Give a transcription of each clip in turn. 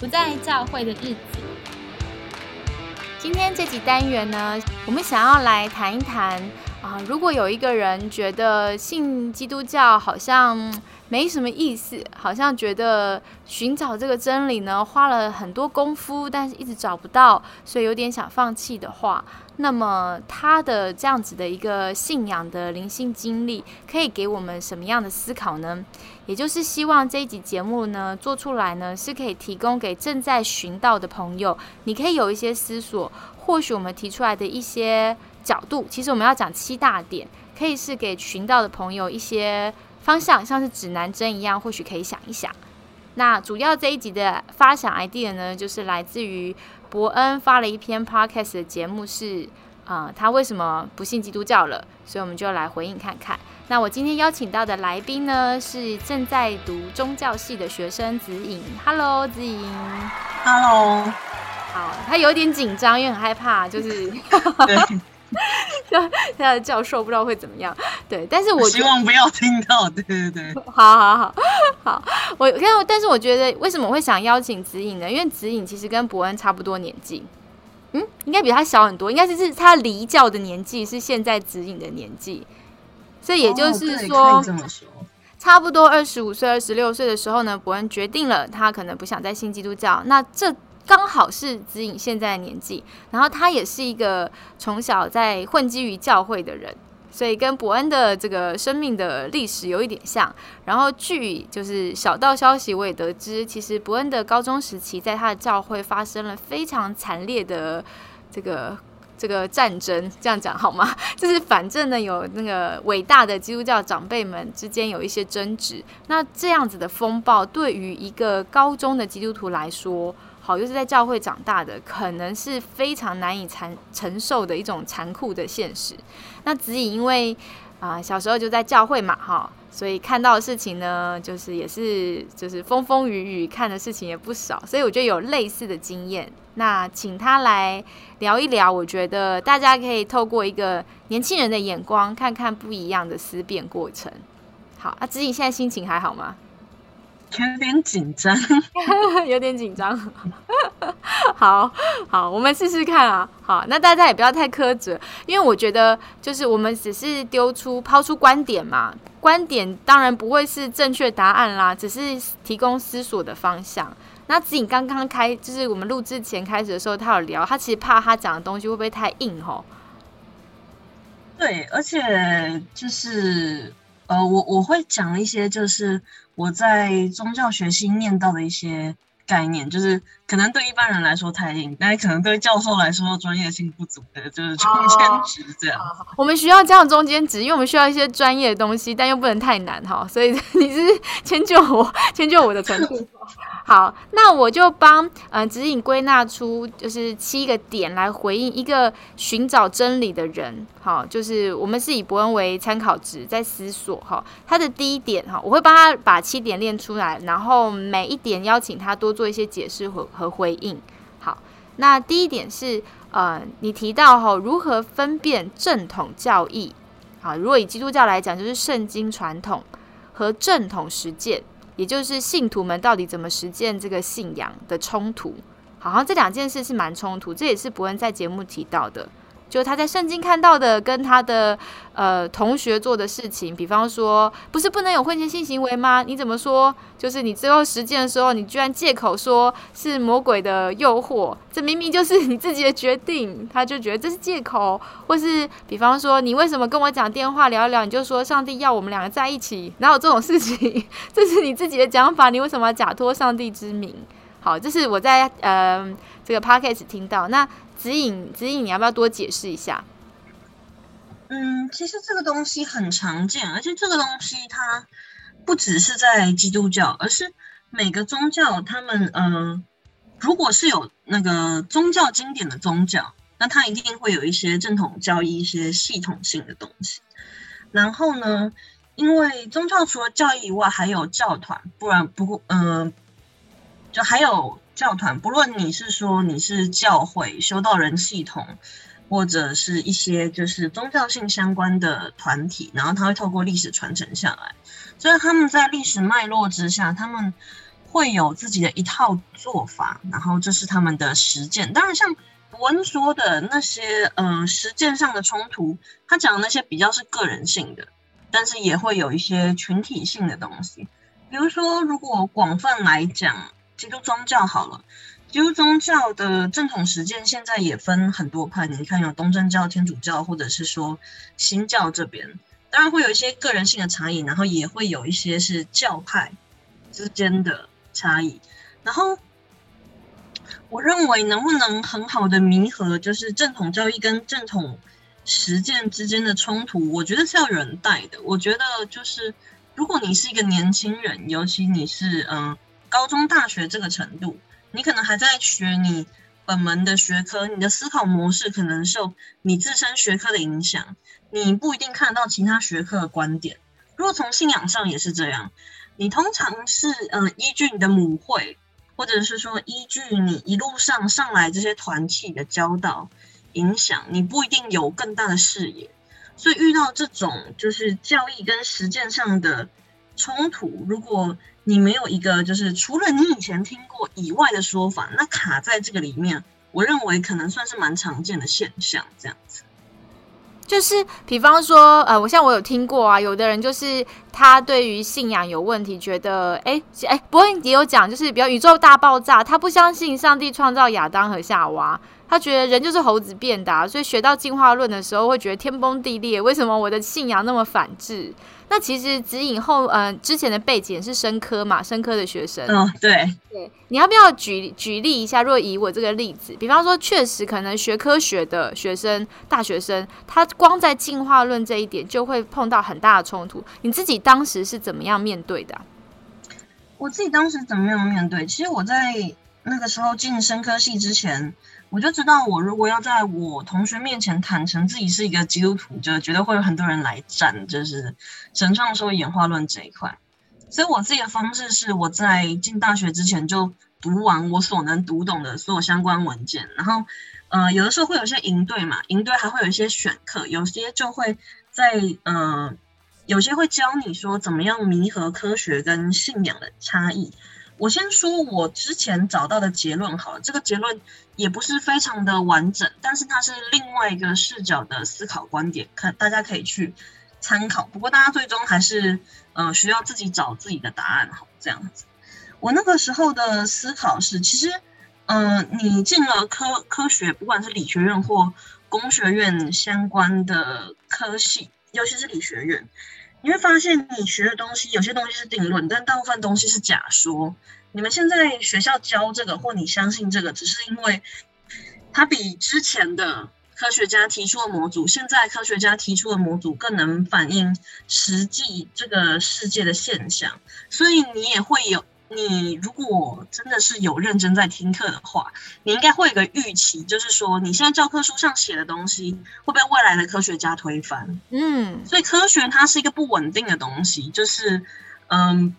不在教会的日子。今天这集单元呢，我们想要来谈一谈啊，如果有一个人觉得信基督教好像没什么意思，好像觉得寻找这个真理呢花了很多功夫，但是一直找不到，所以有点想放弃的话，那么他的这样子的一个信仰的灵性经历，可以给我们什么样的思考呢？也就是希望这一集节目呢做出来呢，是可以提供给正在寻道的朋友，你可以有一些思索。或许我们提出来的一些角度，其实我们要讲七大点，可以是给寻道的朋友一些方向，像是指南针一样，或许可以想一想。那主要这一集的发想 idea 呢，就是来自于伯恩发了一篇 podcast 的节目，是啊，他为什么不信基督教了？所以我们就来回应看看。那我今天邀请到的来宾呢，是正在读宗教系的学生子颖。Hello，子颖。Hello。好，他有点紧张，因为很害怕，就是，他的教授不知道会怎么样。对，但是我希望不要听到。对对对。好好好好，我看，但是我觉得为什么会想邀请子颖呢？因为子颖其实跟伯恩差不多年纪，嗯，应该比他小很多，应该是是他离教的年纪是现在子颖的年纪。所以也就是说，差不多二十五岁、二十六岁的时候呢，伯恩决定了他可能不想再信基督教。那这刚好是子颖现在的年纪，然后他也是一个从小在混迹于教会的人，所以跟伯恩的这个生命的历史有一点像。然后据就是小道消息，我也得知，其实伯恩的高中时期在他的教会发生了非常惨烈的这个。这个战争这样讲好吗？就是反正呢，有那个伟大的基督教长辈们之间有一些争执。那这样子的风暴，对于一个高中的基督徒来说，好，又是在教会长大的，可能是非常难以承承受的一种残酷的现实。那子颖因为啊小时候就在教会嘛，哈。所以看到的事情呢，就是也是就是风风雨雨，看的事情也不少，所以我觉得有类似的经验。那请他来聊一聊，我觉得大家可以透过一个年轻人的眼光，看看不一样的思辨过程。好，啊，子颖现在心情还好吗？有点紧张，有点紧张。好好，我们试试看啊。好，那大家也不要太苛责，因为我觉得就是我们只是丢出抛出观点嘛，观点当然不会是正确答案啦，只是提供思索的方向。那子颖刚刚开，就是我们录制前开始的时候，他有聊，他其实怕他讲的东西会不会太硬吼？对，而且就是呃，我我会讲一些就是我在宗教学系念到的一些。概念就是可能对一般人来说太硬，但是可能对教授来说专业性不足的，就是中间值这样。我们需要这样中间值，因为我们需要一些专业的东西，但又不能太难哈。所以 你是迁就我，迁就我的程度。好，那我就帮嗯指引归纳出就是七个点来回应一个寻找真理的人。好，就是我们是以伯恩为参考值在思索哈。他的第一点哈，我会帮他把七点练出来，然后每一点邀请他多做一些解释和和回应。好，那第一点是呃，你提到哈如何分辨正统教义啊？如果以基督教来讲，就是圣经传统和正统实践。也就是信徒们到底怎么实践这个信仰的冲突，好像这两件事是蛮冲突，这也是伯恩在节目提到的。就他在圣经看到的，跟他的呃同学做的事情，比方说，不是不能有婚前性行为吗？你怎么说？就是你最后实践的时候，你居然借口说是魔鬼的诱惑，这明明就是你自己的决定。他就觉得这是借口，或是比方说，你为什么跟我讲电话聊一聊，你就说上帝要我们两个在一起，哪有这种事情？这是你自己的讲法，你为什么要假托上帝之名？好，这是我在呃这个 podcast 听到那。指引指引，你要不要多解释一下？嗯，其实这个东西很常见，而且这个东西它不只是在基督教，而是每个宗教，他们呃，如果是有那个宗教经典的宗教，那它一定会有一些正统教义、一些系统性的东西。然后呢，因为宗教除了教义以外，还有教团，不然不过嗯，就还有。教团，不论你是说你是教会、修道人系统，或者是一些就是宗教性相关的团体，然后它会透过历史传承下来，所以他们在历史脉络之下，他们会有自己的一套做法，然后这是他们的实践。当然，像伯恩说的那些，呃，实践上的冲突，他讲的那些比较是个人性的，但是也会有一些群体性的东西。比如说，如果广泛来讲，基督宗教好了，基督宗教的正统实践现在也分很多派，你看有东正教、天主教，或者是说新教这边，当然会有一些个人性的差异，然后也会有一些是教派之间的。差异，然后我认为能不能很好的弥合，就是正统教育跟正统实践之间的冲突，我觉得是要有人带的。我觉得就是如果你是一个年轻人，尤其你是嗯高中大学这个程度，你可能还在学你本门的学科，你的思考模式可能受你自身学科的影响，你不一定看得到其他学科的观点。如果从信仰上也是这样。你通常是嗯依据你的母会，或者是说依据你一路上上来这些团体的教导影响，你不一定有更大的视野，所以遇到这种就是教义跟实践上的冲突，如果你没有一个就是除了你以前听过以外的说法，那卡在这个里面，我认为可能算是蛮常见的现象，这样子。就是，比方说，呃，我像我有听过啊，有的人就是他对于信仰有问题，觉得，哎，哎，伯恩也有讲，就是比较宇宙大爆炸，他不相信上帝创造亚当和夏娃。他觉得人就是猴子变的，所以学到进化论的时候会觉得天崩地裂。为什么我的信仰那么反智？那其实指引后，嗯，之前的背景是生科嘛，生科的学生。嗯，对对。你要不要举举例一下？若以我这个例子，比方说，确实可能学科学的学生、大学生，他光在进化论这一点就会碰到很大的冲突。你自己当时是怎么样面对的？我自己当时怎么样面对？其实我在那个时候进生科系之前。我就知道，我如果要在我同学面前坦诚自己是一个基督徒，就绝对会有很多人来站，就是神创说演化论这一块。所以我自己的方式是，我在进大学之前就读完我所能读懂的所有相关文件，然后呃，有的时候会有些营队嘛，营队还会有一些选课，有些就会在呃，有些会教你说怎么样弥合科学跟信仰的差异。我先说，我之前找到的结论好了，这个结论也不是非常的完整，但是它是另外一个视角的思考观点，看大家可以去参考。不过大家最终还是呃需要自己找自己的答案，好这样子。我那个时候的思考是，其实嗯，你进了科科学，不管是理学院或工学院相关的科系，尤其是理学院。你会发现，你学的东西有些东西是定论，但大部分东西是假说。你们现在学校教这个，或你相信这个，只是因为它比之前的科学家提出的模组，现在科学家提出的模组更能反映实际这个世界的现象，所以你也会有。你如果真的是有认真在听课的话，你应该会有个预期，就是说你现在教科书上写的东西会被未来的科学家推翻。嗯，所以科学它是一个不稳定的东西，就是嗯，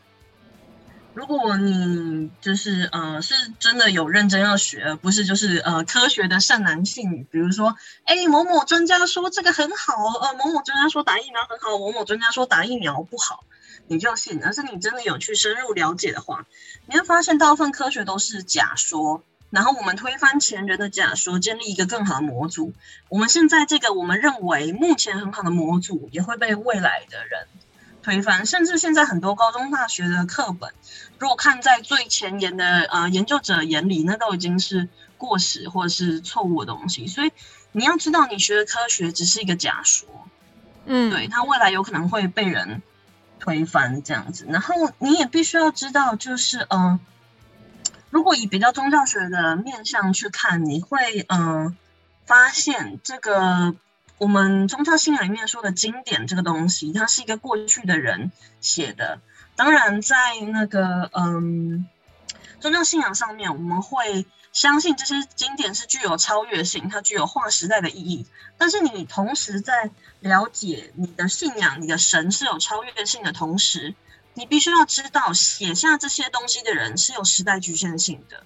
如果你就是呃是真的有认真要学，不是就是呃科学的善男信女，比如说哎某某专家说这个很好，呃某某专家说打疫苗很好，某某专家说打疫苗不好。你就信，而是你真的有去深入了解的话，你会发现大部分科学都是假说。然后我们推翻前人的假说，建立一个更好的模组。我们现在这个我们认为目前很好的模组，也会被未来的人推翻。甚至现在很多高中大学的课本，如果看在最前沿的呃研究者眼里，那都已经是过时或者是错误的东西。所以你要知道，你学的科学只是一个假说，嗯，对，它未来有可能会被人。推翻这样子，然后你也必须要知道，就是嗯，如果以比较宗教学的面向去看，你会嗯发现这个我们宗教信仰里面说的经典这个东西，它是一个过去的人写的。当然，在那个嗯宗教信仰上面，我们会。相信这些经典是具有超越性，它具有划时代的意义。但是你同时在了解你的信仰、你的神是有超越性的同时，你必须要知道写下这些东西的人是有时代局限性的。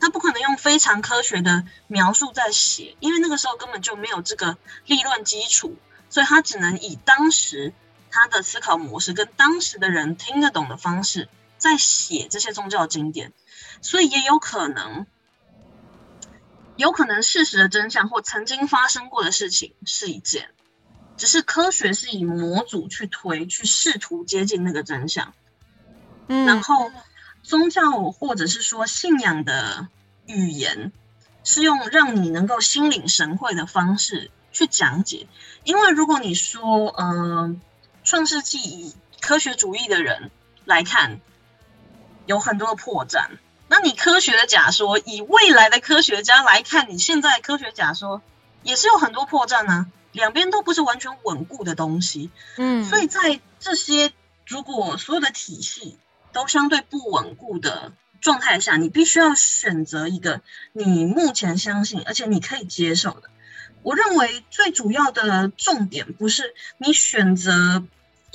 他不可能用非常科学的描述在写，因为那个时候根本就没有这个立论基础，所以他只能以当时他的思考模式跟当时的人听得懂的方式在写这些宗教经典，所以也有可能，有可能事实的真相或曾经发生过的事情是一件，只是科学是以模组去推，去试图接近那个真相。嗯，然后宗教或者是说信仰的语言，是用让你能够心领神会的方式去讲解。因为如果你说，嗯，创世纪以科学主义的人来看，有很多的破绽，那你科学的假说以未来的科学家来看，你现在科学假说也是有很多破绽呢。两边都不是完全稳固的东西，嗯，所以在这些如果所有的体系。都相对不稳固的状态下，你必须要选择一个你目前相信而且你可以接受的。我认为最主要的重点不是你选择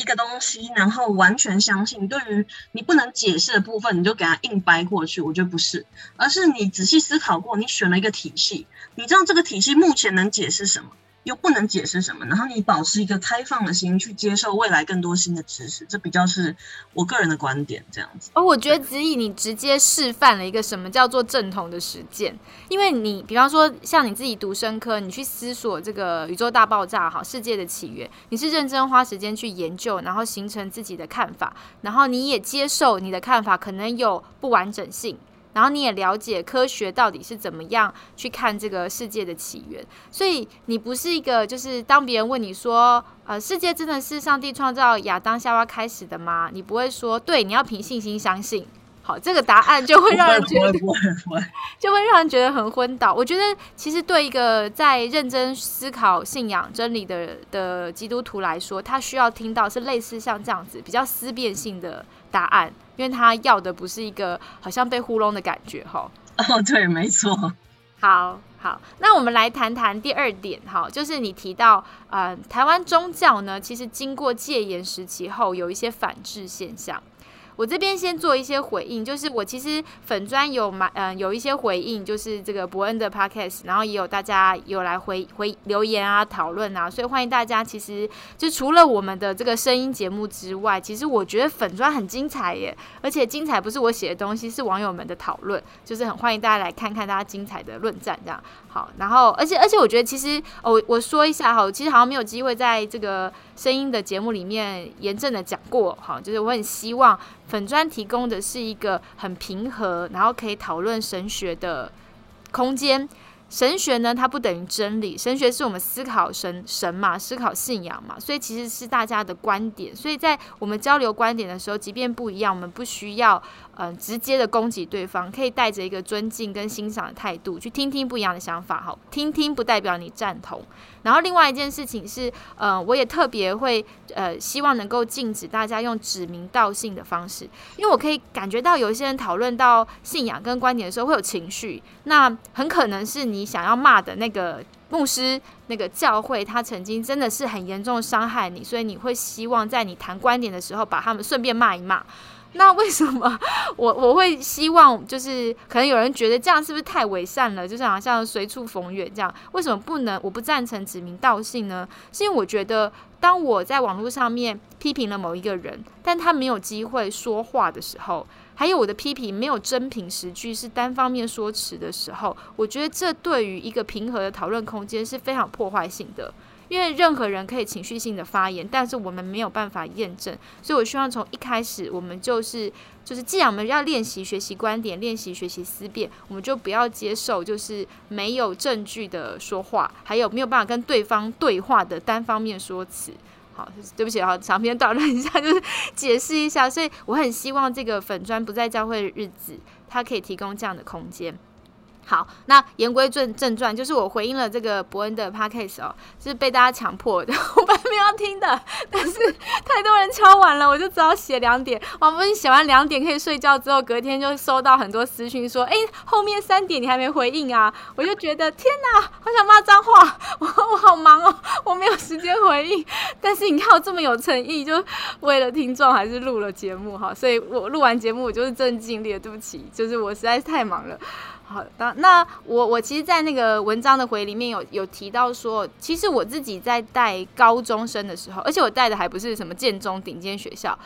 一个东西，然后完全相信，对于你不能解释的部分，你就给它硬掰过去。我觉得不是，而是你仔细思考过，你选了一个体系，你知道这个体系目前能解释什么。又不能解释什么，然后你保持一个开放的心去接受未来更多新的知识，这比较是我个人的观点，这样子。哦，我觉得子怡你直接示范了一个什么叫做正统的实践，因为你比方说像你自己读生科，你去思索这个宇宙大爆炸哈世界的起源，你是认真花时间去研究，然后形成自己的看法，然后你也接受你的看法可能有不完整性。然后你也了解科学到底是怎么样去看这个世界的起源，所以你不是一个就是当别人问你说，呃，世界真的是上帝创造亚当夏娃开始的吗？你不会说对，你要凭信心相信。好，这个答案就会让人觉得就会让人觉得很昏倒。我觉得其实对一个在认真思考信仰真理的的基督徒来说，他需要听到是类似像这样子比较思辨性的答案。因为他要的不是一个好像被糊弄的感觉，哈。哦，对，没错。好好，那我们来谈谈第二点，哈，就是你提到，呃，台湾宗教呢，其实经过戒严时期后，有一些反制现象。我这边先做一些回应，就是我其实粉砖有买，嗯，有一些回应，就是这个伯恩的 podcast，然后也有大家有来回回留言啊、讨论啊，所以欢迎大家。其实就除了我们的这个声音节目之外，其实我觉得粉砖很精彩耶，而且精彩不是我写的东西，是网友们的讨论，就是很欢迎大家来看看大家精彩的论战，这样好。然后，而且而且我觉得其实哦，我说一下哈，其实好像没有机会在这个声音的节目里面严正的讲过，哈，就是我很希望。粉砖提供的是一个很平和，然后可以讨论神学的空间。神学呢，它不等于真理，神学是我们思考神神嘛，思考信仰嘛，所以其实是大家的观点。所以在我们交流观点的时候，即便不一样，我们不需要。嗯，直接的攻击对方，可以带着一个尊敬跟欣赏的态度去听听不一样的想法，好，听听不代表你赞同。然后另外一件事情是，呃，我也特别会呃希望能够禁止大家用指名道姓的方式，因为我可以感觉到有一些人讨论到信仰跟观点的时候会有情绪，那很可能是你想要骂的那个牧师、那个教会，他曾经真的是很严重伤害你，所以你会希望在你谈观点的时候把他们顺便骂一骂。那为什么 我我会希望就是可能有人觉得这样是不是太伪善了？就是好像随处逢源这样，为什么不能？我不赞成指名道姓呢？是因为我觉得，当我在网络上面批评了某一个人，但他没有机会说话的时候，还有我的批评没有真凭实据，是单方面说辞的时候，我觉得这对于一个平和的讨论空间是非常破坏性的。因为任何人可以情绪性的发言，但是我们没有办法验证，所以我希望从一开始，我们就是就是，既然我们要练习学习观点，练习学习思辨，我们就不要接受就是没有证据的说话，还有没有办法跟对方对话的单方面说辞。好，对不起，好，长篇大论一下，就是 解释一下。所以我很希望这个粉砖不在教会的日子，它可以提供这样的空间。好，那言归正正传，就是我回应了这个伯恩的 podcast 哦，是被大家强迫的，我本来没有听的，但是太多人敲完了，我就只好写两点。王不是写完两点可以睡觉之后，隔天就收到很多私讯说，哎，后面三点你还没回应啊？我就觉得天哪，好想骂脏话，我我好忙哦，我没有时间回应。但是你看我这么有诚意，就为了听众还是录了节目哈，所以我录完节目我就是真尽力了，对不起，就是我实在是太忙了。好的，那我我其实，在那个文章的回里面有有提到说，其实我自己在带高中生的时候，而且我带的还不是什么建中顶尖学校，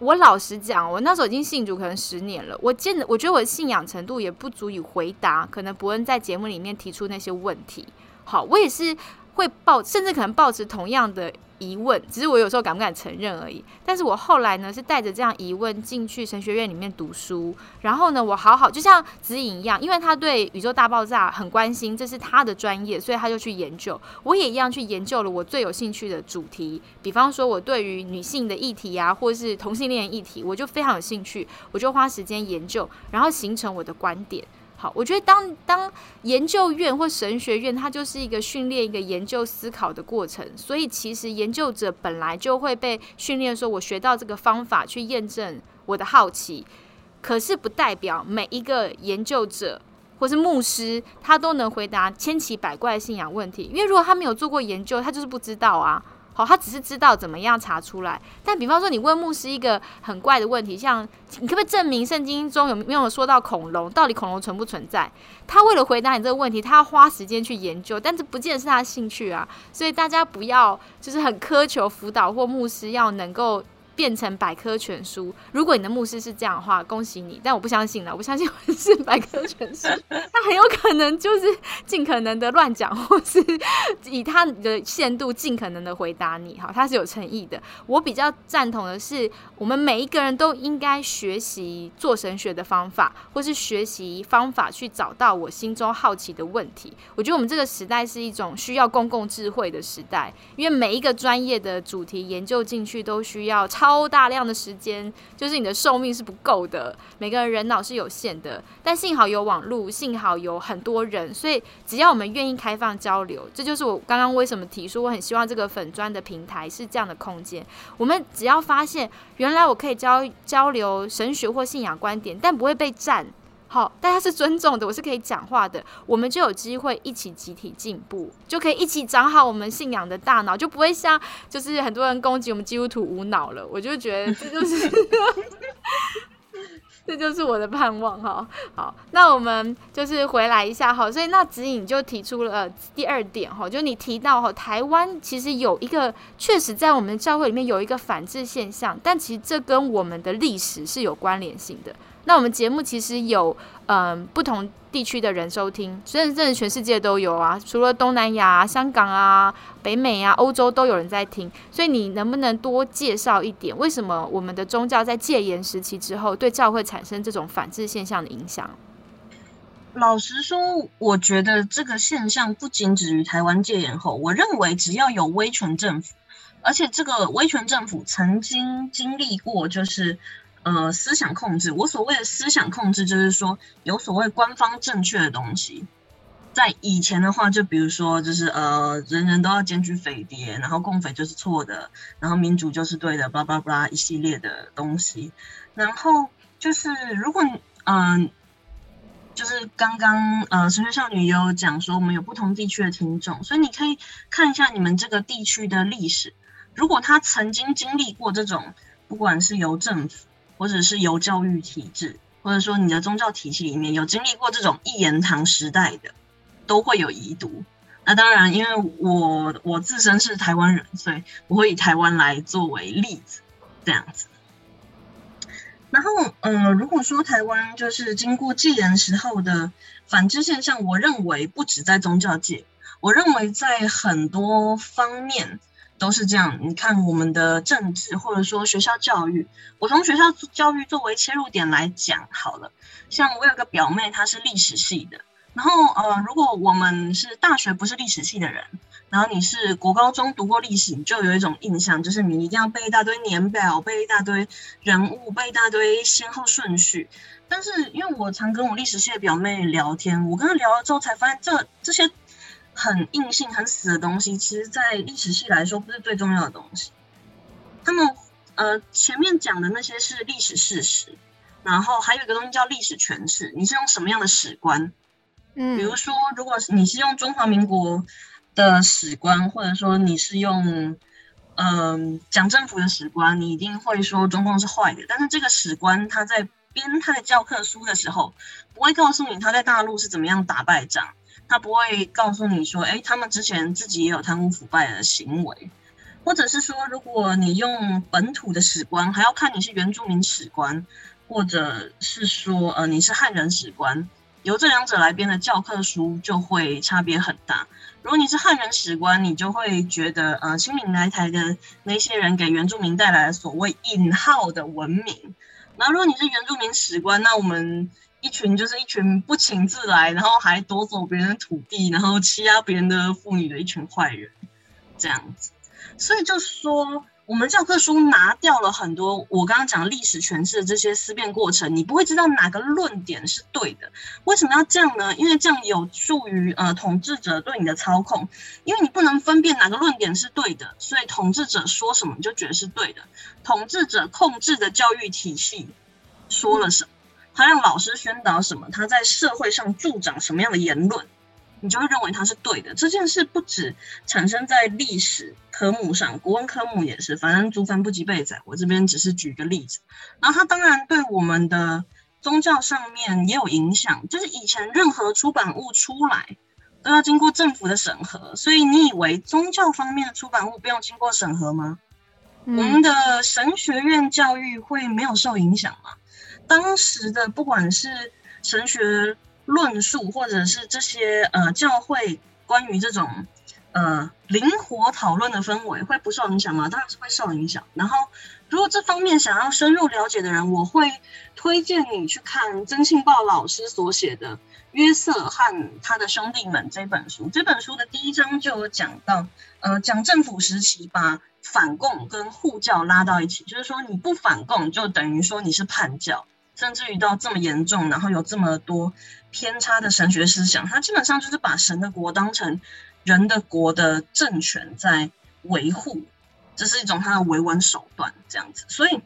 我老实讲，我那时候已经信主可能十年了，我见我觉得我的信仰程度也不足以回答可能伯恩在节目里面提出那些问题。好，我也是会抱，甚至可能抱持同样的。疑问，只是我有时候敢不敢承认而已。但是我后来呢，是带着这样疑问进去神学院里面读书，然后呢，我好好就像子颖一样，因为他对宇宙大爆炸很关心，这是他的专业，所以他就去研究。我也一样去研究了我最有兴趣的主题，比方说我对于女性的议题啊，或是同性恋议题，我就非常有兴趣，我就花时间研究，然后形成我的观点。好，我觉得当当研究院或神学院，它就是一个训练一个研究思考的过程。所以其实研究者本来就会被训练，说我学到这个方法去验证我的好奇。可是不代表每一个研究者或是牧师，他都能回答千奇百怪的信仰问题。因为如果他没有做过研究，他就是不知道啊。好，他只是知道怎么样查出来。但比方说，你问牧师一个很怪的问题，像你可不可以证明圣经中有没有说到恐龙？到底恐龙存不存在？他为了回答你这个问题，他要花时间去研究，但这不见得是他的兴趣啊。所以大家不要就是很苛求辅导或牧师要能够。变成百科全书。如果你的牧师是这样的话，恭喜你。但我不相信了，我不相信我是百科全书，他很有可能就是尽可能的乱讲，或是以他的限度尽可能的回答你。哈，他是有诚意的。我比较赞同的是，我们每一个人都应该学习做神学的方法，或是学习方法去找到我心中好奇的问题。我觉得我们这个时代是一种需要公共智慧的时代，因为每一个专业的主题研究进去都需要超。超大量的时间，就是你的寿命是不够的。每个人人脑是有限的，但幸好有网络，幸好有很多人，所以只要我们愿意开放交流，这就是我刚刚为什么提出我很希望这个粉砖的平台是这样的空间。我们只要发现，原来我可以交交流神学或信仰观点，但不会被占。好，大家是尊重的，我是可以讲话的，我们就有机会一起集体进步，就可以一起长好我们信仰的大脑，就不会像就是很多人攻击我们基督徒无脑了。我就觉得这就是，这就是我的盼望哈。好，那我们就是回来一下哈，所以那指引就提出了第二点哈，就你提到哈，台湾其实有一个确实在我们教会里面有一个反制现象，但其实这跟我们的历史是有关联性的。那我们节目其实有嗯不同地区的人收听，甚至真的全世界都有啊，除了东南亚、香港啊、北美啊、欧洲都有人在听。所以你能不能多介绍一点，为什么我们的宗教在戒严时期之后对教会产生这种反制现象的影响？老实说，我觉得这个现象不仅止于台湾戒严后，我认为只要有威权政府，而且这个威权政府曾经经历过，就是。呃，思想控制。我所谓的思想控制，就是说有所谓官方正确的东西。在以前的话，就比如说，就是呃，人人都要检举匪谍，然后共匪就是错的，然后民主就是对的，巴拉巴拉一系列的东西。然后就是，如果嗯，就是刚刚呃，神学少女也有讲说，我们有不同地区的听众，所以你可以看一下你们这个地区的历史。如果他曾经经历过这种，不管是由政府。或者是由教育体制，或者说你的宗教体系里面有经历过这种一言堂时代的，都会有遗毒。那当然，因为我我自身是台湾人，所以我会以台湾来作为例子，这样子。然后，呃，如果说台湾就是经过戒严时候的反制现象，我认为不止在宗教界，我认为在很多方面。都是这样，你看我们的政治或者说学校教育，我从学校教育作为切入点来讲好了。像我有个表妹，她是历史系的，然后呃，如果我们是大学不是历史系的人，然后你是国高中读过历史，你就有一种印象，就是你一定要背一大堆年表，背一大堆人物，背一大堆先后顺序。但是因为我常跟我历史系的表妹聊天，我跟她聊了之后才发现，这这些。很硬性、很死的东西，其实，在历史系来说，不是最重要的东西。他们呃，前面讲的那些是历史事实，然后还有一个东西叫历史诠释。你是用什么样的史观？嗯，比如说，如果你是用中华民国的史观，或者说你是用嗯蒋政府的史观，你一定会说中共是坏的。但是这个史观，他在编他的教科书的时候，不会告诉你他在大陆是怎么样打败仗。他不会告诉你说，哎，他们之前自己也有贪污腐败的行为。或者是说，如果你用本土的史观，还要看你是原住民史观，或者是说呃你是汉人史观，由这两者来编的教科书就会差别很大。如果你是汉人史观，你就会觉得呃清明来台的那些人给原住民带来所谓引号的文明。然后如果你是原住民史观，那我们一群就是一群不请自来，然后还夺走别人的土地，然后欺压别人的妇女的一群坏人，这样子。所以就说，我们教科书拿掉了很多我刚刚讲历史诠释的这些思辨过程，你不会知道哪个论点是对的。为什么要这样呢？因为这样有助于呃统治者对你的操控，因为你不能分辨哪个论点是对的，所以统治者说什么你就觉得是对的。统治者控制的教育体系说了什么，他让老师宣导什么，他在社会上助长什么样的言论。你就会认为他是对的。这件事不止产生在历史科目上，国文科目也是。反正竹凡不及被宰，我这边只是举个例子。然后他当然对我们的宗教上面也有影响，就是以前任何出版物出来都要经过政府的审核，所以你以为宗教方面的出版物不用经过审核吗？我们的神学院教育会没有受影响吗？当时的不管是神学。论述或者是这些呃教会关于这种呃灵活讨论的氛围会不受影响吗？当然是会受影响。然后如果这方面想要深入了解的人，我会推荐你去看曾庆豹老师所写的《约瑟和他的兄弟们》这本书。这本书的第一章就有讲到，呃，讲政府时期把反共跟护教拉到一起，就是说你不反共就等于说你是叛教。甚至于到这么严重，然后有这么多偏差的神学思想，他基本上就是把神的国当成人的国的政权在维护，这是一种他的维稳手段，这样子。所以，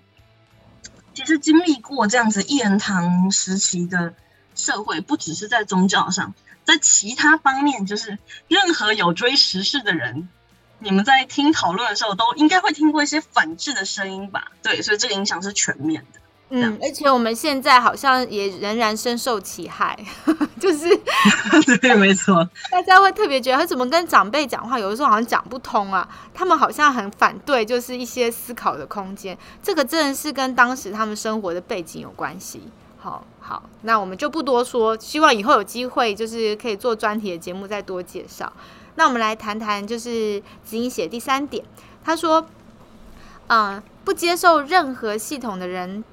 其实经历过这样子一言堂时期的社会，不只是在宗教上，在其他方面，就是任何有追时事的人，你们在听讨论的时候，都应该会听过一些反制的声音吧？对，所以这个影响是全面的。嗯，而且我们现在好像也仍然深受其害，就是 对，没错，大家会特别觉得他怎么跟长辈讲话，有的时候好像讲不通啊。他们好像很反对，就是一些思考的空间。这个真的是跟当时他们生活的背景有关系。好好，那我们就不多说，希望以后有机会就是可以做专题的节目再多介绍。那我们来谈谈，就是子英写第三点，他说，嗯，不接受任何系统的人。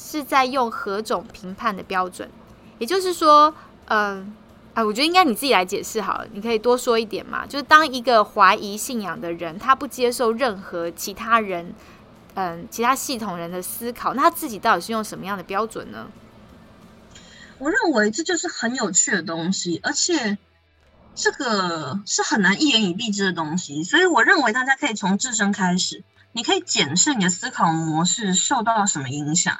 是在用何种评判的标准？也就是说，嗯，啊，我觉得应该你自己来解释好了。你可以多说一点嘛。就是当一个怀疑信仰的人，他不接受任何其他人，嗯，其他系统人的思考，那他自己到底是用什么样的标准呢？我认为这就是很有趣的东西，而且这个是很难一言以蔽之的东西。所以我认为大家可以从自身开始，你可以检视你的思考模式受到了什么影响。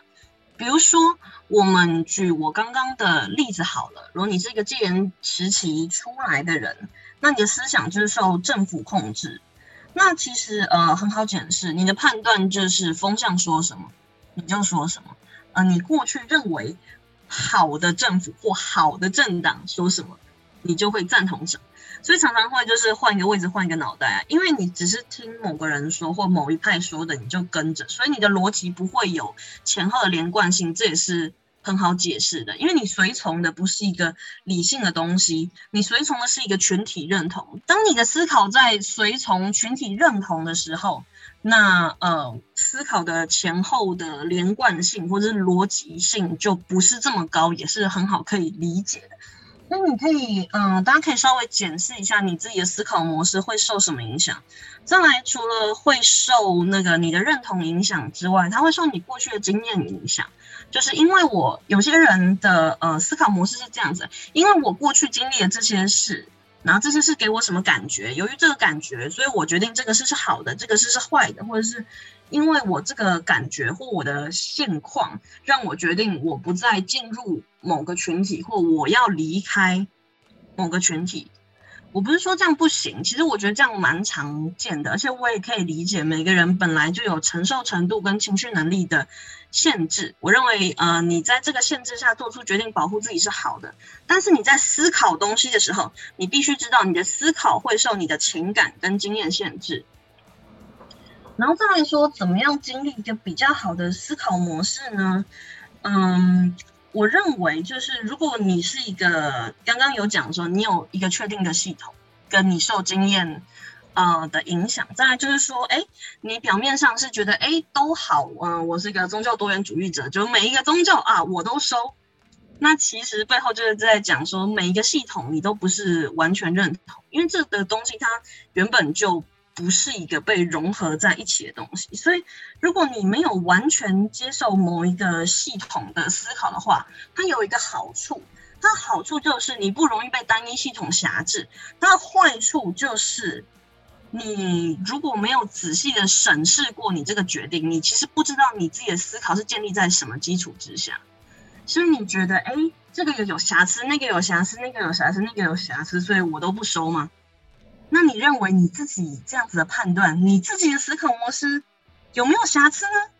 比如说，我们举我刚刚的例子好了。如果你是一个戒严时期出来的人，那你的思想就是受政府控制。那其实呃很好解释，你的判断就是风向说什么你就说什么。呃，你过去认为好的政府或好的政党说什么，你就会赞同什么。所以常常会就是换一个位置换一个脑袋啊，因为你只是听某个人说或某一派说的，你就跟着，所以你的逻辑不会有前后的连贯性，这也是很好解释的。因为你随从的不是一个理性的东西，你随从的是一个群体认同。当你的思考在随从群体认同的时候，那呃思考的前后的连贯性或者是逻辑性就不是这么高，也是很好可以理解的。那你可以，嗯，大家可以稍微检视一下你自己的思考模式会受什么影响。再来，除了会受那个你的认同影响之外，它会受你过去的经验影响。就是因为我有些人的呃思考模式是这样子，因为我过去经历了这些事，然后这些事给我什么感觉？由于这个感觉，所以我决定这个事是好的，这个事是坏的，或者是。因为我这个感觉或我的现况，让我决定我不再进入某个群体，或我要离开某个群体。我不是说这样不行，其实我觉得这样蛮常见的，而且我也可以理解每个人本来就有承受程度跟情绪能力的限制。我认为，呃，你在这个限制下做出决定保护自己是好的，但是你在思考东西的时候，你必须知道你的思考会受你的情感跟经验限制。然后再来说，怎么样经历一个比较好的思考模式呢？嗯，我认为就是如果你是一个刚刚有讲说你有一个确定的系统，跟你受经验呃的影响，再来就是说，哎，你表面上是觉得哎都好，嗯，我是一个宗教多元主义者，就每一个宗教啊我都收。那其实背后就是在讲说，每一个系统你都不是完全认同，因为这个东西它原本就不是一个被融合在一起的东西。所以，如果你没有完全接受某一个系统的思考的话，它有一个好处，它好处就是你不容易被单一系统辖制。它的坏处就是，你如果没有仔细的审视过你这个决定，你其实不知道你自己的思考是建立在什么基础之下。所以你觉得，哎，这个有有瑕疵，那个有瑕疵，那个有瑕疵，那个有瑕疵，所以我都不收吗？那你认为你自己这样子的判断，你自己的思考模式有没有瑕疵呢？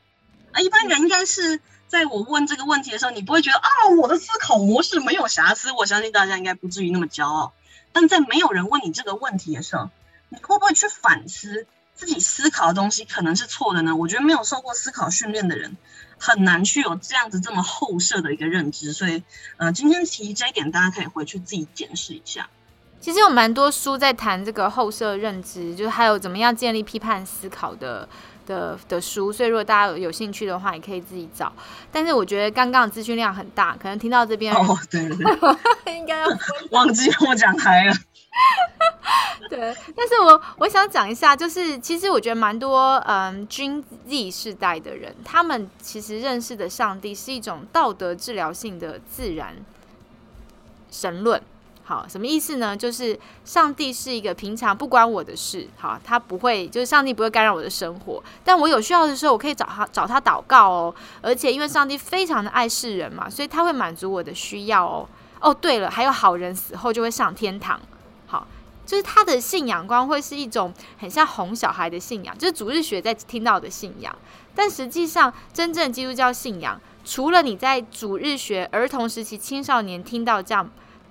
啊，一般人应该是在我问这个问题的时候，你不会觉得啊，我的思考模式没有瑕疵。我相信大家应该不至于那么骄傲。但在没有人问你这个问题的时候，你会不会去反思自己思考的东西可能是错的呢？我觉得没有受过思考训练的人。很难去有这样子这么后设的一个认知，所以呃，今天提这一点，大家可以回去自己检视一下。其实有蛮多书在谈这个后设认知，就是还有怎么样建立批判思考的的的书，所以如果大家有兴趣的话，也可以自己找。但是我觉得刚刚资讯量很大，可能听到这边哦，对对对，应该要 忘记我讲台了。对，但是我我想讲一下，就是其实我觉得蛮多嗯君 Z 世代的人，他们其实认识的上帝是一种道德治疗性的自然神论。好，什么意思呢？就是上帝是一个平常不关我的事，好，他不会，就是上帝不会干扰我的生活，但我有需要的时候，我可以找他找他祷告哦。而且因为上帝非常的爱世人嘛，所以他会满足我的需要哦。哦，对了，还有好人死后就会上天堂。好，就是他的信仰观会是一种很像哄小孩的信仰，就是主日学在听到的信仰。但实际上，真正基督教信仰，除了你在主日学儿童时期、青少年听到这样，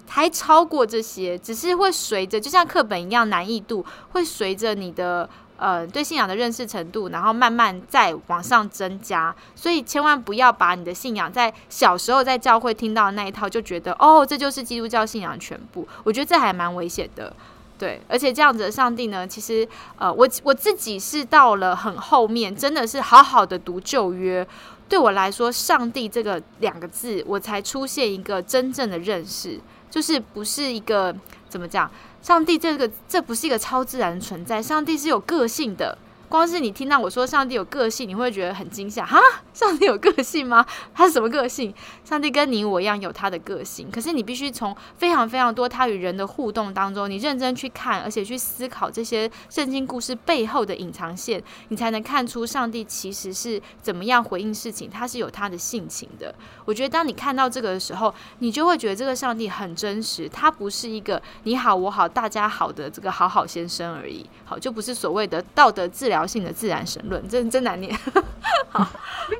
还超过这些，只是会随着就像课本一样难易度，会随着你的呃对信仰的认识程度，然后慢慢再往上增加。所以千万不要把你的信仰在小时候在教会听到的那一套，就觉得哦这就是基督教信仰全部。我觉得这还蛮危险的。对，而且这样子的上帝呢，其实呃，我我自己是到了很后面，真的是好好的读旧约，对我来说，上帝这个两个字，我才出现一个真正的认识，就是不是一个怎么讲，上帝这个这不是一个超自然存在，上帝是有个性的。光是你听到我说上帝有个性，你会觉得很惊吓哈？上帝有个性吗？他是什么个性？上帝跟你我一样有他的个性，可是你必须从非常非常多他与人的互动当中，你认真去看，而且去思考这些圣经故事背后的隐藏线，你才能看出上帝其实是怎么样回应事情，他是有他的性情的。我觉得当你看到这个的时候，你就会觉得这个上帝很真实，他不是一个你好我好大家好的这个好好先生而已，好就不是所谓的道德治疗。性的自然神论，真真难念。好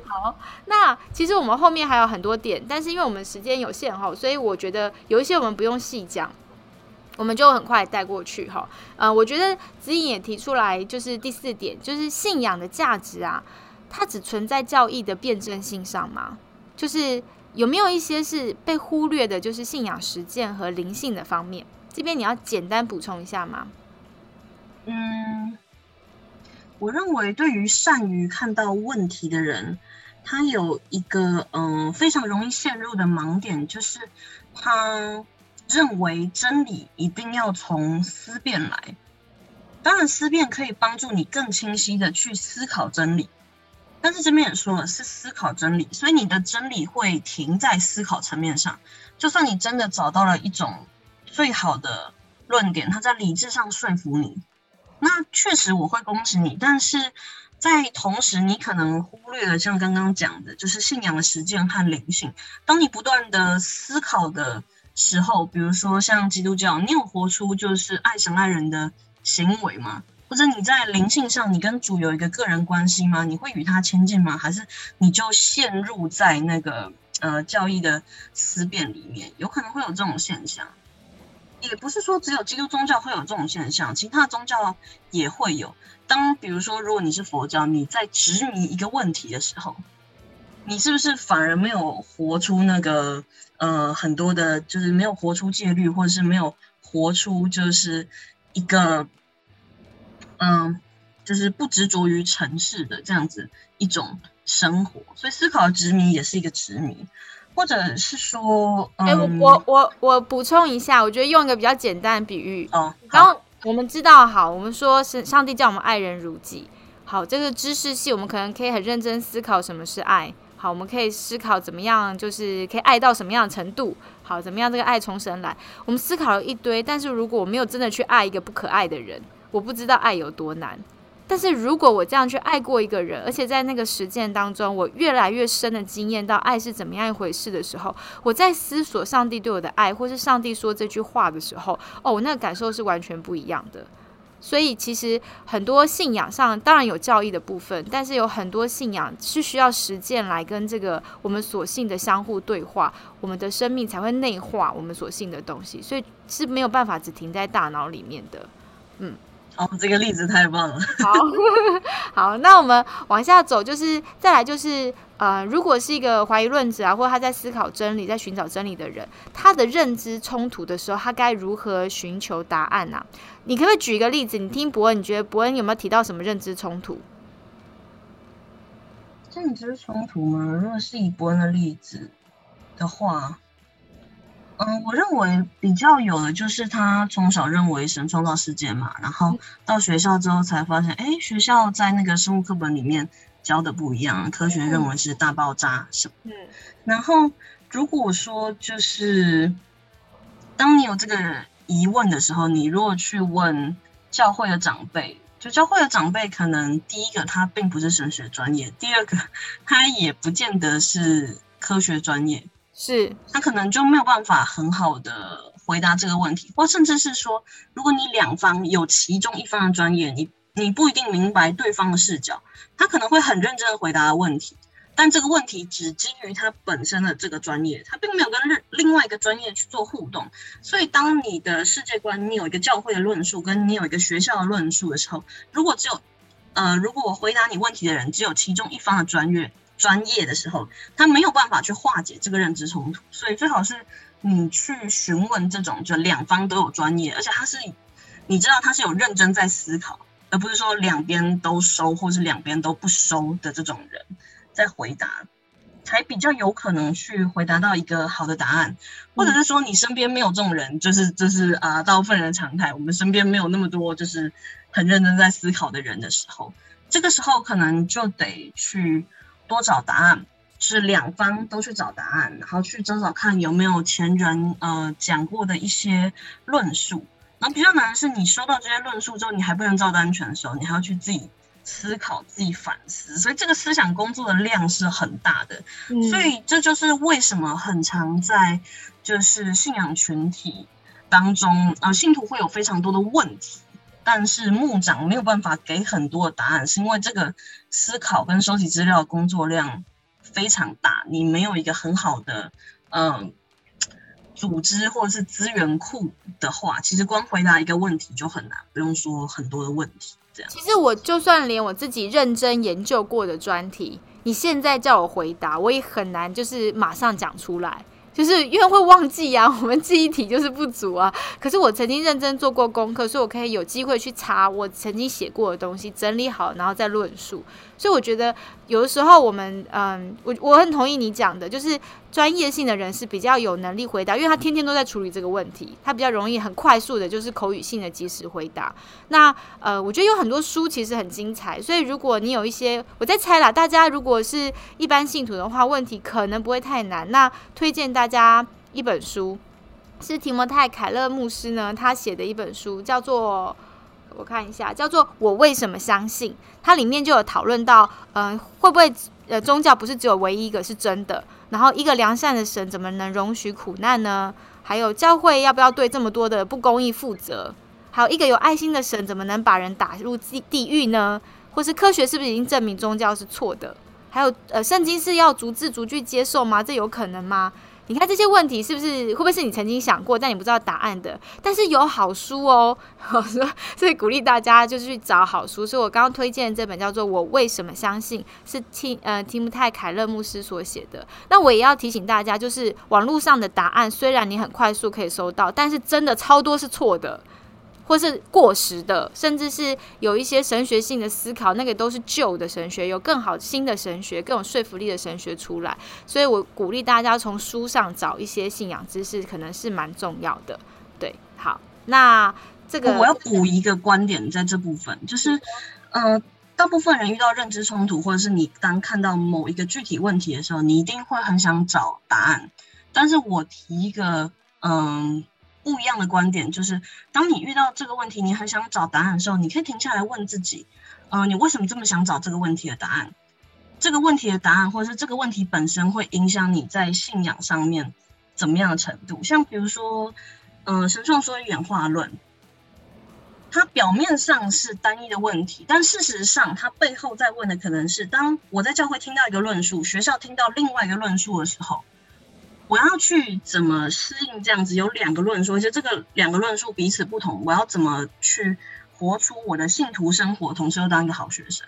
好，那其实我们后面还有很多点，但是因为我们时间有限哈，所以我觉得有一些我们不用细讲，我们就很快带过去哈。呃，我觉得子颖也提出来，就是第四点，就是信仰的价值啊，它只存在教义的辩证性上吗？就是有没有一些是被忽略的，就是信仰实践和灵性的方面？这边你要简单补充一下吗？嗯。我认为，对于善于看到问题的人，他有一个嗯非常容易陷入的盲点，就是他认为真理一定要从思辨来。当然，思辨可以帮助你更清晰的去思考真理，但是这边也说了是思考真理，所以你的真理会停在思考层面上。就算你真的找到了一种最好的论点，它在理智上说服你。那确实我会恭喜你，但是在同时，你可能忽略了像刚刚讲的，就是信仰的实践和灵性。当你不断的思考的时候，比如说像基督教，你有活出就是爱神爱人的行为吗？或者你在灵性上，你跟主有一个个人关系吗？你会与他亲近吗？还是你就陷入在那个呃教义的思辨里面？有可能会有这种现象。也不是说只有基督宗教会有这种现象，其他宗教也会有。当比如说，如果你是佛教，你在执迷一个问题的时候，你是不是反而没有活出那个呃很多的，就是没有活出戒律，或者是没有活出就是一个嗯，就是不执着于尘世的这样子一种生活？所以思考执迷也是一个执迷。或者是说，哎，我我我我补充一下，我觉得用一个比较简单的比喻哦。然后我们知道，好，我们说是上帝叫我们爱人如己。好，这个知识系，我们可能可以很认真思考什么是爱。好，我们可以思考怎么样，就是可以爱到什么样的程度。好，怎么样这个爱从神来？我们思考了一堆，但是如果我没有真的去爱一个不可爱的人，我不知道爱有多难。但是如果我这样去爱过一个人，而且在那个实践当中，我越来越深的经验到爱是怎么样一回事的时候，我在思索上帝对我的爱，或是上帝说这句话的时候，哦，我那个感受是完全不一样的。所以其实很多信仰上当然有教义的部分，但是有很多信仰是需要实践来跟这个我们所信的相互对话，我们的生命才会内化我们所信的东西，所以是没有办法只停在大脑里面的，嗯。哦，这个例子太棒了。好，好，那我们往下走，就是再来，就是呃，如果是一个怀疑论者啊，或者他在思考真理、在寻找真理的人，他的认知冲突的时候，他该如何寻求答案呢？你可不可以举一个例子？你听伯恩，你觉得伯恩有没有提到什么认知冲突？认知冲突吗？如果是以伯恩的例子的话。嗯，我认为比较有的就是他从小认为神创造世界嘛，然后到学校之后才发现，哎，学校在那个生物课本里面教的不一样，科学认为是大爆炸什么。嗯，然后如果说就是当你有这个疑问的时候，你如果去问教会的长辈，就教会的长辈可能第一个他并不是神学专业，第二个 他也不见得是科学专业。是，他可能就没有办法很好的回答这个问题，或甚至是说，如果你两方有其中一方的专业，你你不一定明白对方的视角，他可能会很认真的回答问题，但这个问题只基于他本身的这个专业，他并没有跟另另外一个专业去做互动，所以当你的世界观，你有一个教会的论述，跟你有一个学校的论述的时候，如果只有，呃，如果我回答你问题的人只有其中一方的专业。专业的时候，他没有办法去化解这个认知冲突，所以最好是你去询问这种，就两方都有专业，而且他是你知道他是有认真在思考，而不是说两边都收或是两边都不收的这种人在回答，才比较有可能去回答到一个好的答案，或者是说你身边没有这种人，就是就是啊，大部分人的常态，我们身边没有那么多就是很认真在思考的人的时候，这个时候可能就得去。多找答案，是两方都去找答案，然后去找找看有没有前人呃讲过的一些论述。然后比较难的是，你收到这些论述之后，你还不能照单全收，你还要去自己思考、自己反思。所以这个思想工作的量是很大的。所以这就是为什么很常在就是信仰群体当中，呃，信徒会有非常多的问题。但是牧长没有办法给很多的答案，是因为这个思考跟收集资料工作量非常大，你没有一个很好的嗯组织或者是资源库的话，其实光回答一个问题就很难，不用说很多的问题。这样，其实我就算连我自己认真研究过的专题，你现在叫我回答，我也很难就是马上讲出来。就是因为会忘记呀，我们记忆体就是不足啊。可是我曾经认真做过功课，所以我可以有机会去查我曾经写过的东西，整理好，然后再论述。所以我觉得有的时候我们，嗯，我我很同意你讲的，就是专业性的人是比较有能力回答，因为他天天都在处理这个问题，他比较容易很快速的，就是口语性的及时回答。那呃，我觉得有很多书其实很精彩，所以如果你有一些，我在猜啦，大家如果是一般信徒的话，问题可能不会太难。那推荐大家一本书，是提摩太凯勒牧师呢他写的一本书，叫做。我看一下，叫做《我为什么相信》，它里面就有讨论到，嗯，会不会呃宗教不是只有唯一一个是真的？然后一个良善的神怎么能容许苦难呢？还有教会要不要对这么多的不公义负责？还有一个有爱心的神怎么能把人打入地地狱呢？或是科学是不是已经证明宗教是错的？还有呃，圣经是要逐字逐句接受吗？这有可能吗？你看这些问题是不是会不会是你曾经想过但你不知道答案的？但是有好书哦，好书所以鼓励大家就是去找好书。所以我刚刚推荐这本叫做《我为什么相信》，是听呃提姆太凯勒牧师所写的。那我也要提醒大家，就是网络上的答案虽然你很快速可以收到，但是真的超多是错的。或是过时的，甚至是有一些神学性的思考，那个都是旧的神学，有更好新的神学、更有说服力的神学出来。所以我鼓励大家从书上找一些信仰知识，可能是蛮重要的。对，好，那这个我要补一个观点，在这部分就是，呃，大部分人遇到认知冲突，或者是你当看到某一个具体问题的时候，你一定会很想找答案。但是我提一个，嗯。不一样的观点就是，当你遇到这个问题，你很想找答案的时候，你可以停下来问自己：，呃，你为什么这么想找这个问题的答案？这个问题的答案，或者是这个问题本身，会影响你在信仰上面怎么样的程度？像比如说，嗯，神创说演化论，它表面上是单一的问题，但事实上，它背后在问的可能是：当我在教会听到一个论述，学校听到另外一个论述的时候。我要去怎么适应这样子？有两个论述，而且这个两个论述彼此不同。我要怎么去活出我的信徒生活，同时又当一个好学生？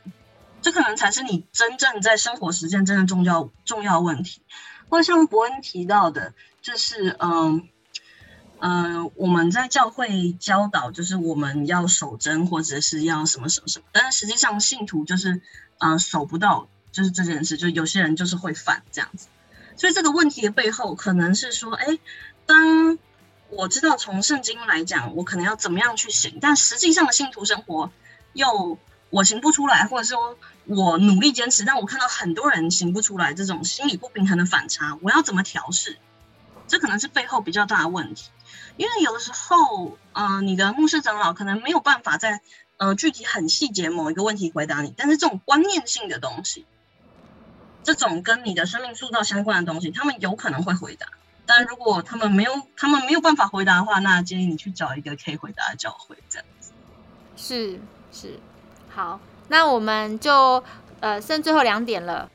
这可能才是你真正在生活实践真正重要重要问题。或者像伯恩提到的，就是嗯嗯，我们在教会教导，就是我们要守贞，或者是要什么什么什么。但是实际上，信徒就是嗯守不到，就是这件事，就有些人就是会犯这样子。所以这个问题的背后，可能是说，哎，当我知道从圣经来讲，我可能要怎么样去行，但实际上的信徒生活又我行不出来，或者说我努力坚持，但我看到很多人行不出来，这种心理不平衡的反差，我要怎么调试？这可能是背后比较大的问题。因为有的时候，呃，你的牧师长老可能没有办法在呃具体很细节某一个问题回答你，但是这种观念性的东西。这种跟你的生命塑造相关的东西，他们有可能会回答。但如果他们没有，他们没有办法回答的话，那建议你去找一个可以回答的教会，这样子。是是，好，那我们就呃剩最后两点了。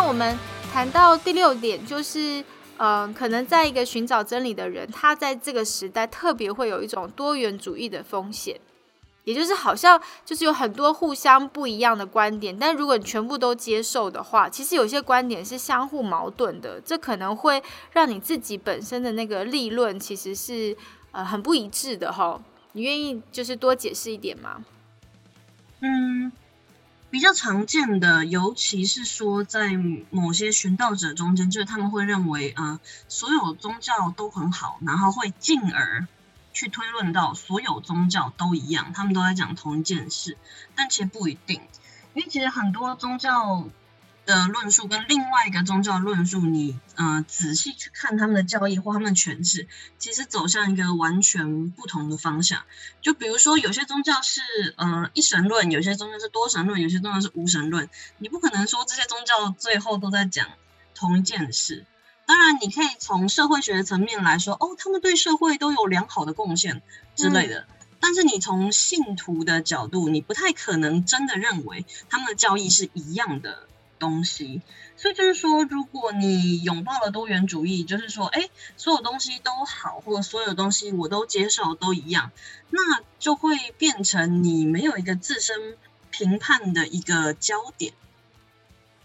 那我们谈到第六点，就是，嗯，可能在一个寻找真理的人，他在这个时代特别会有一种多元主义的风险，也就是好像就是有很多互相不一样的观点，但如果你全部都接受的话，其实有些观点是相互矛盾的，这可能会让你自己本身的那个立论其实是呃很不一致的哈。你愿意就是多解释一点吗？嗯。比较常见的，尤其是说在某些寻道者中间，就是他们会认为，呃，所有宗教都很好，然后会进而去推论到所有宗教都一样，他们都在讲同一件事，但其实不一定，因为其实很多宗教。的论述跟另外一个宗教论述，你呃仔细去看他们的教义或他们的诠释，其实走向一个完全不同的方向。就比如说，有些宗教是呃一神论，有些宗教是多神论，有些宗教是无神论。你不可能说这些宗教最后都在讲同一件事。当然，你可以从社会学的层面来说，哦，他们对社会都有良好的贡献之类的。但是你从信徒的角度，你不太可能真的认为他们的教义是一样的。东西，所以就是说，如果你拥抱了多元主义，就是说，哎，所有东西都好，或者所有东西我都接受，都一样，那就会变成你没有一个自身评判的一个焦点。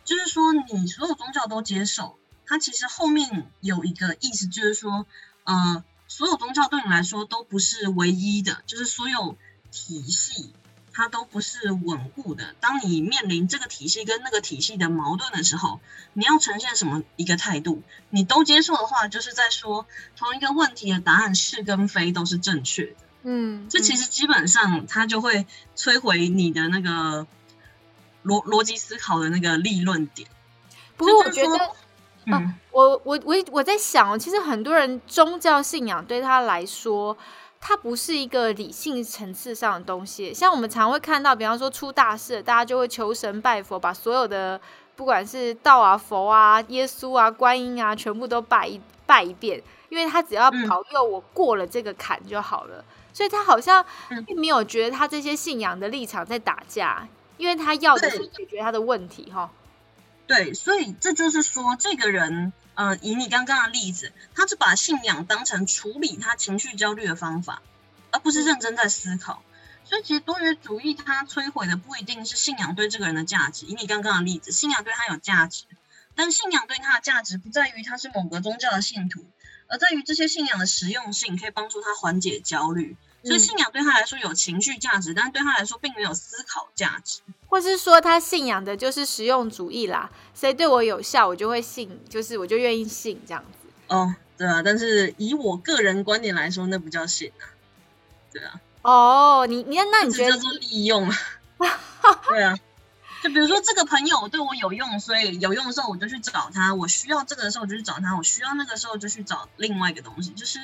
就是说，你所有宗教都接受，它其实后面有一个意思，就是说，呃，所有宗教对你来说都不是唯一的，就是所有体系。它都不是稳固的。当你面临这个体系跟那个体系的矛盾的时候，你要呈现什么一个态度？你都接受的话，就是在说同一个问题的答案是跟非都是正确的。嗯，这其实基本上它就会摧毁你的那个逻逻辑思考的那个立论点。不过我觉得，嗯，我我我我在想，其实很多人宗教信仰对他来说。它不是一个理性层次上的东西，像我们常会看到，比方说出大事，大家就会求神拜佛，把所有的不管是道啊、佛啊、耶稣啊、观音啊，全部都拜一拜一遍，因为他只要保佑我过了这个坎就好了。所以他好像并没有觉得他这些信仰的立场在打架，因为他要的是解决他的问题哈。对，所以这就是说，这个人，呃，以你刚刚的例子，他是把信仰当成处理他情绪焦虑的方法，而不是认真在思考。所以其实多元主义它摧毁的不一定是信仰对这个人的价值，以你刚刚的例子，信仰对他有价值，但信仰对他的价值不在于他是某个宗教的信徒，而在于这些信仰的实用性可以帮助他缓解焦虑。所以信仰对他来说有情绪价值，但对他来说并没有思考价值，或是说他信仰的就是实用主义啦，谁对我有效，我就会信，就是我就愿意信这样子。哦，对啊，但是以我个人观点来说，那不叫信啊，对啊。哦，你你那你觉得叫做利用？对啊，就比如说这个朋友对我有用，所以有用的时候我就去找他，我需要这个的时候我就去找他，我需要那个时候就去找另外一个东西，就是。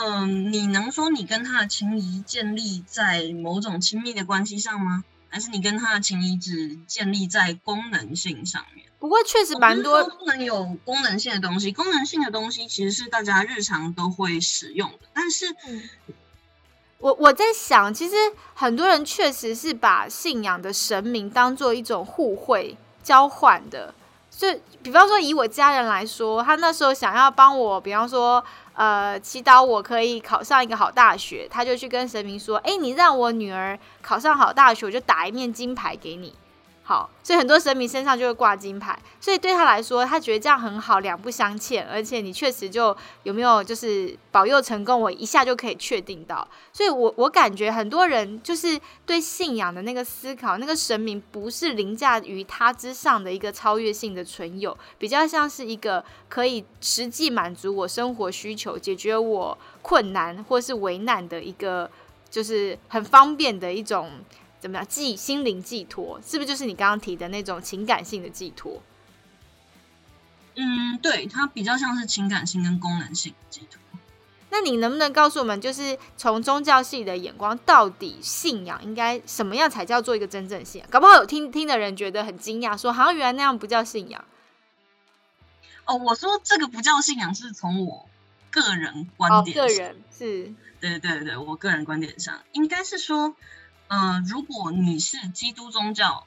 嗯，你能说你跟他的情谊建立在某种亲密的关系上吗？还是你跟他的情谊只建立在功能性上面？不过确实蛮多不能有功能性的东西。功能性的东西其实是大家日常都会使用的。但是，我我在想，其实很多人确实是把信仰的神明当做一种互惠交换的。就比方说，以我家人来说，他那时候想要帮我，比方说。呃，祈祷我可以考上一个好大学，他就去跟神明说：“哎，你让我女儿考上好大学，我就打一面金牌给你。”好，所以很多神明身上就会挂金牌，所以对他来说，他觉得这样很好，两不相欠，而且你确实就有没有就是保佑成功，我一下就可以确定到。所以我我感觉很多人就是对信仰的那个思考，那个神明不是凌驾于他之上的一个超越性的存有，比较像是一个可以实际满足我生活需求、解决我困难或是为难的一个，就是很方便的一种。怎么样？寄心灵寄托，是不是就是你刚刚提的那种情感性的寄托？嗯，对，它比较像是情感性跟功能性寄托。那你能不能告诉我们，就是从宗教系的眼光，到底信仰应该什么样才叫做一个真正信仰？搞不好有听听的人觉得很惊讶，说好像原来那样不叫信仰。哦，我说这个不叫信仰，是从我个人观点，个人是，对对对，我个人观点上应该是说。嗯，如果你是基督宗教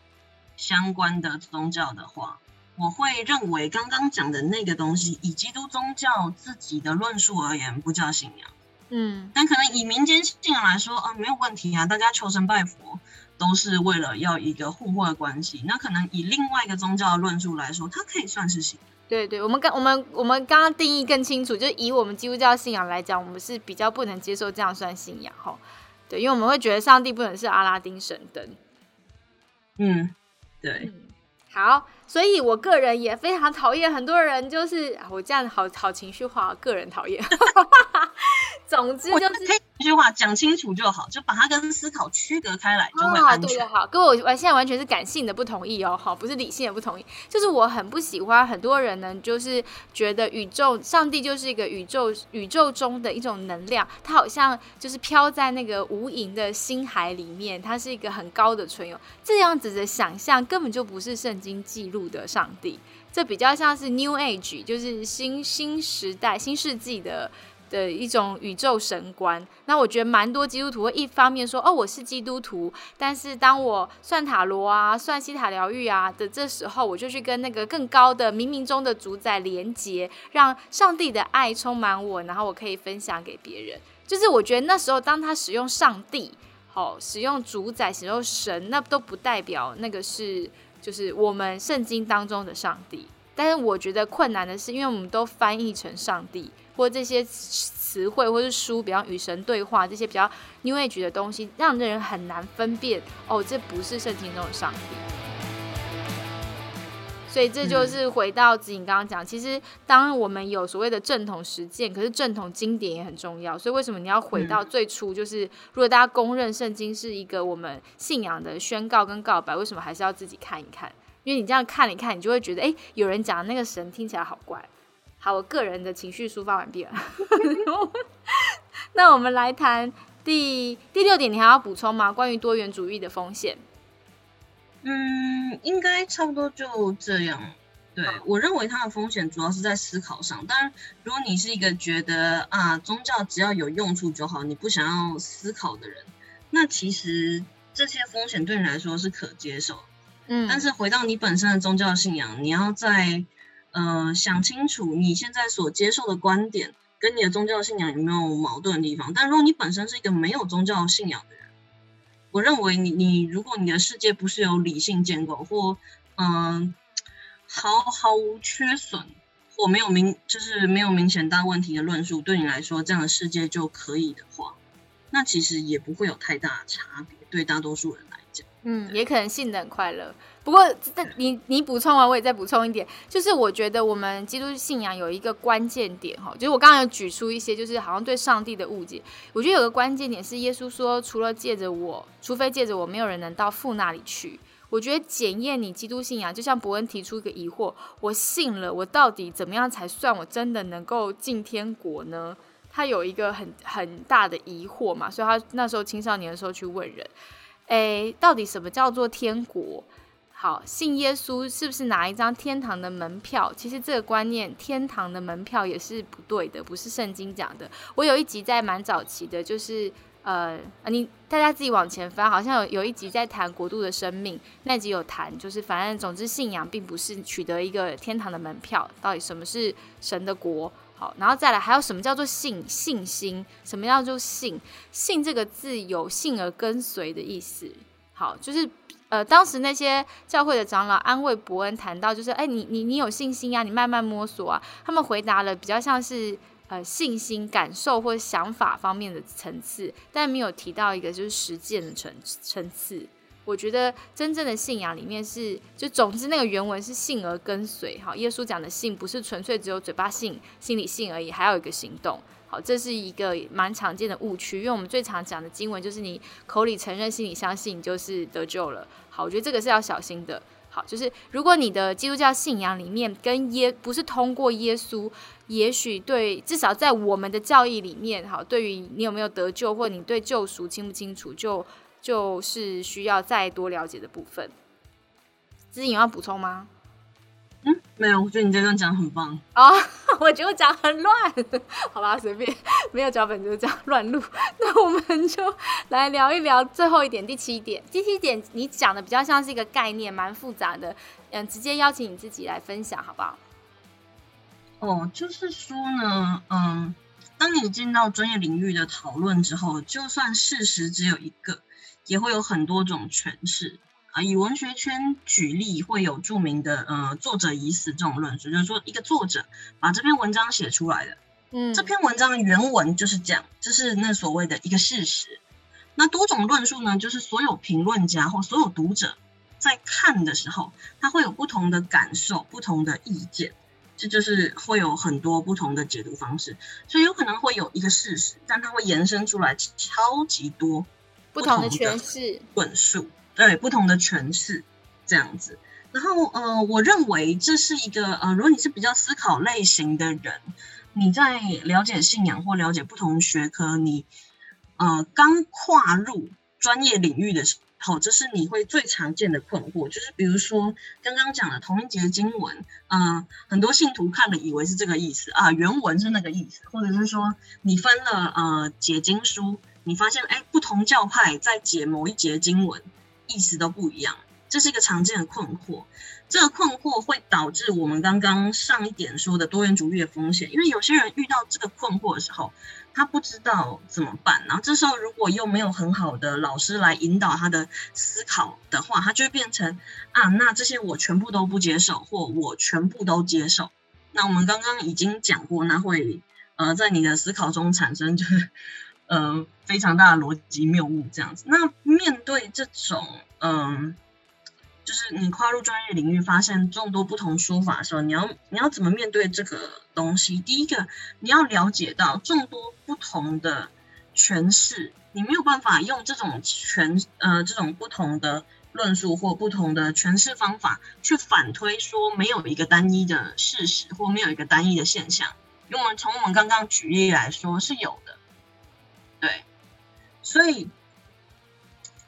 相关的宗教的话，我会认为刚刚讲的那个东西，以基督宗教自己的论述而言，不叫信仰。嗯，但可能以民间信仰来说，啊，没有问题啊，大家求神拜佛都是为了要一个互惠的关系。那可能以另外一个宗教的论述来说，它可以算是信。对对，我们刚我们我们刚刚定义更清楚，就以我们基督教信仰来讲，我们是比较不能接受这样算信仰哈。对，因为我们会觉得上帝不能是阿拉丁神灯。嗯，对。好，所以我个人也非常讨厌很多人，就是我这样好好情绪化，个人讨厌。总之就是。一句话讲清楚就好，就把它跟思考区隔开来，就会安全。好，各位，我现在完全是感性的不同意哦，好，不是理性的不同意。就是我很不喜欢很多人呢，就是觉得宇宙上帝就是一个宇宙宇宙中的一种能量，它好像就是飘在那个无垠的星海里面，它是一个很高的存有。这样子的想象根本就不是圣经记录的上帝，这比较像是 New Age，就是新新时代、新世纪的。的一种宇宙神观，那我觉得蛮多基督徒会一方面说哦我是基督徒，但是当我算塔罗啊、算西塔疗愈啊的这时候，我就去跟那个更高的冥冥中的主宰连接，让上帝的爱充满我，然后我可以分享给别人。就是我觉得那时候当他使用上帝，好使用主宰、使用神，那都不代表那个是就是我们圣经当中的上帝。但是我觉得困难的是，因为我们都翻译成上帝。或这些词汇，或是书，比方与神对话这些比较 New Age 的东西，让人很难分辨哦，这不是圣经中的上帝。所以这就是回到子颖刚刚讲，其实当我们有所谓的正统实践，可是正统经典也很重要。所以为什么你要回到最初？就是如果大家公认圣经是一个我们信仰的宣告跟告白，为什么还是要自己看一看？因为你这样看一看，你就会觉得，哎，有人讲的那个神听起来好怪。好，我个人的情绪抒发完毕了。那我们来谈第第六点，你还要补充吗？关于多元主义的风险。嗯，应该差不多就这样。对我认为它的风险主要是在思考上。当然，如果你是一个觉得啊宗教只要有用处就好，你不想要思考的人，那其实这些风险对你来说是可接受。嗯，但是回到你本身的宗教信仰，你要在呃想清楚你现在所接受的观点跟你的宗教信仰有没有矛盾的地方。但如果你本身是一个没有宗教信仰的人，我认为你你如果你的世界不是由理性建构或嗯。毫毫无缺损或没有明就是没有明显大问题的论述，对你来说这样的世界就可以的话，那其实也不会有太大的差别。对大多数人来讲，嗯，也可能信的很快乐。不过，这你你补充完，我也再补充一点，就是我觉得我们基督信仰有一个关键点哈，就是我刚刚有举出一些，就是好像对上帝的误解。我觉得有个关键点是，耶稣说，除了借着我，除非借着我，没有人能到父那里去。我觉得检验你基督信仰，就像伯恩提出一个疑惑：我信了，我到底怎么样才算我真的能够进天国呢？他有一个很很大的疑惑嘛，所以他那时候青少年的时候去问人：诶，到底什么叫做天国？好，信耶稣是不是拿一张天堂的门票？其实这个观念，天堂的门票也是不对的，不是圣经讲的。我有一集在蛮早期的，就是。呃，你大家自己往前翻，好像有有一集在谈国度的生命，那集有谈，就是反正总之信仰并不是取得一个天堂的门票，到底什么是神的国？好，然后再来还有什么叫做信信心？什么叫做信？信这个字有信而跟随的意思。好，就是呃，当时那些教会的长老安慰伯恩谈到，就是哎，你你你有信心啊，你慢慢摸索啊。他们回答了比较像是。呃，信心、感受或想法方面的层次，但没有提到一个就是实践的层层次。我觉得真正的信仰里面是，就总之那个原文是信而跟随。好，耶稣讲的信不是纯粹只有嘴巴信、心里信而已，还有一个行动。好，这是一个蛮常见的误区，因为我们最常讲的经文就是你口里承认、心里相信，就是得救了。好，我觉得这个是要小心的。好，就是如果你的基督教信仰里面跟耶不是通过耶稣，也许对至少在我们的教义里面，好，对于你有没有得救或你对救赎清不清楚，就就是需要再多了解的部分。知颖要补充吗？嗯，没有，我觉得你这段讲很棒啊！我觉得我讲很乱，好吧，随便，没有脚本就是这样乱录。那我们就来聊一聊最后一点，第七点。第七点你讲的比较像是一个概念，蛮复杂的。嗯，直接邀请你自己来分享，好不好？哦，就是说呢，嗯，当你进到专业领域的讨论之后，就算事实只有一个，也会有很多种诠释。啊，以文学圈举例，会有著名的呃“作者已死”这种论述，就是说一个作者把这篇文章写出来的，嗯，这篇文章的原文就是这样，这是那所谓的一个事实。那多种论述呢，就是所有评论家或所有读者在看的时候，他会有不同的感受、不同的意见，这就是会有很多不同的解读方式。所以有可能会有一个事实，但它会延伸出来超级多不同的诠释论述。对不同的诠释这样子，然后呃，我认为这是一个呃，如果你是比较思考类型的人，你在了解信仰或了解不同学科，你呃刚跨入专业领域的时候，这是你会最常见的困惑，就是比如说刚刚讲的同一节经文，嗯，很多信徒看了以为是这个意思啊，原文是那个意思，或者是说你翻了呃解经书，你发现哎，不同教派在解某一节经文。意思都不一样，这是一个常见的困惑。这个困惑会导致我们刚刚上一点说的多元主义的风险，因为有些人遇到这个困惑的时候，他不知道怎么办。然后这时候如果又没有很好的老师来引导他的思考的话，他就会变成啊，那这些我全部都不接受，或我全部都接受。那我们刚刚已经讲过，那会呃在你的思考中产生就是。呃，非常大的逻辑谬误这样子。那面对这种，嗯，就是你跨入专业领域，发现众多不同说法的时候，你要你要怎么面对这个东西？第一个，你要了解到众多不同的诠释，你没有办法用这种诠呃这种不同的论述或不同的诠释方法去反推说没有一个单一的事实或没有一个单一的现象。因为我们从我们刚刚举例来说是有的。对，所以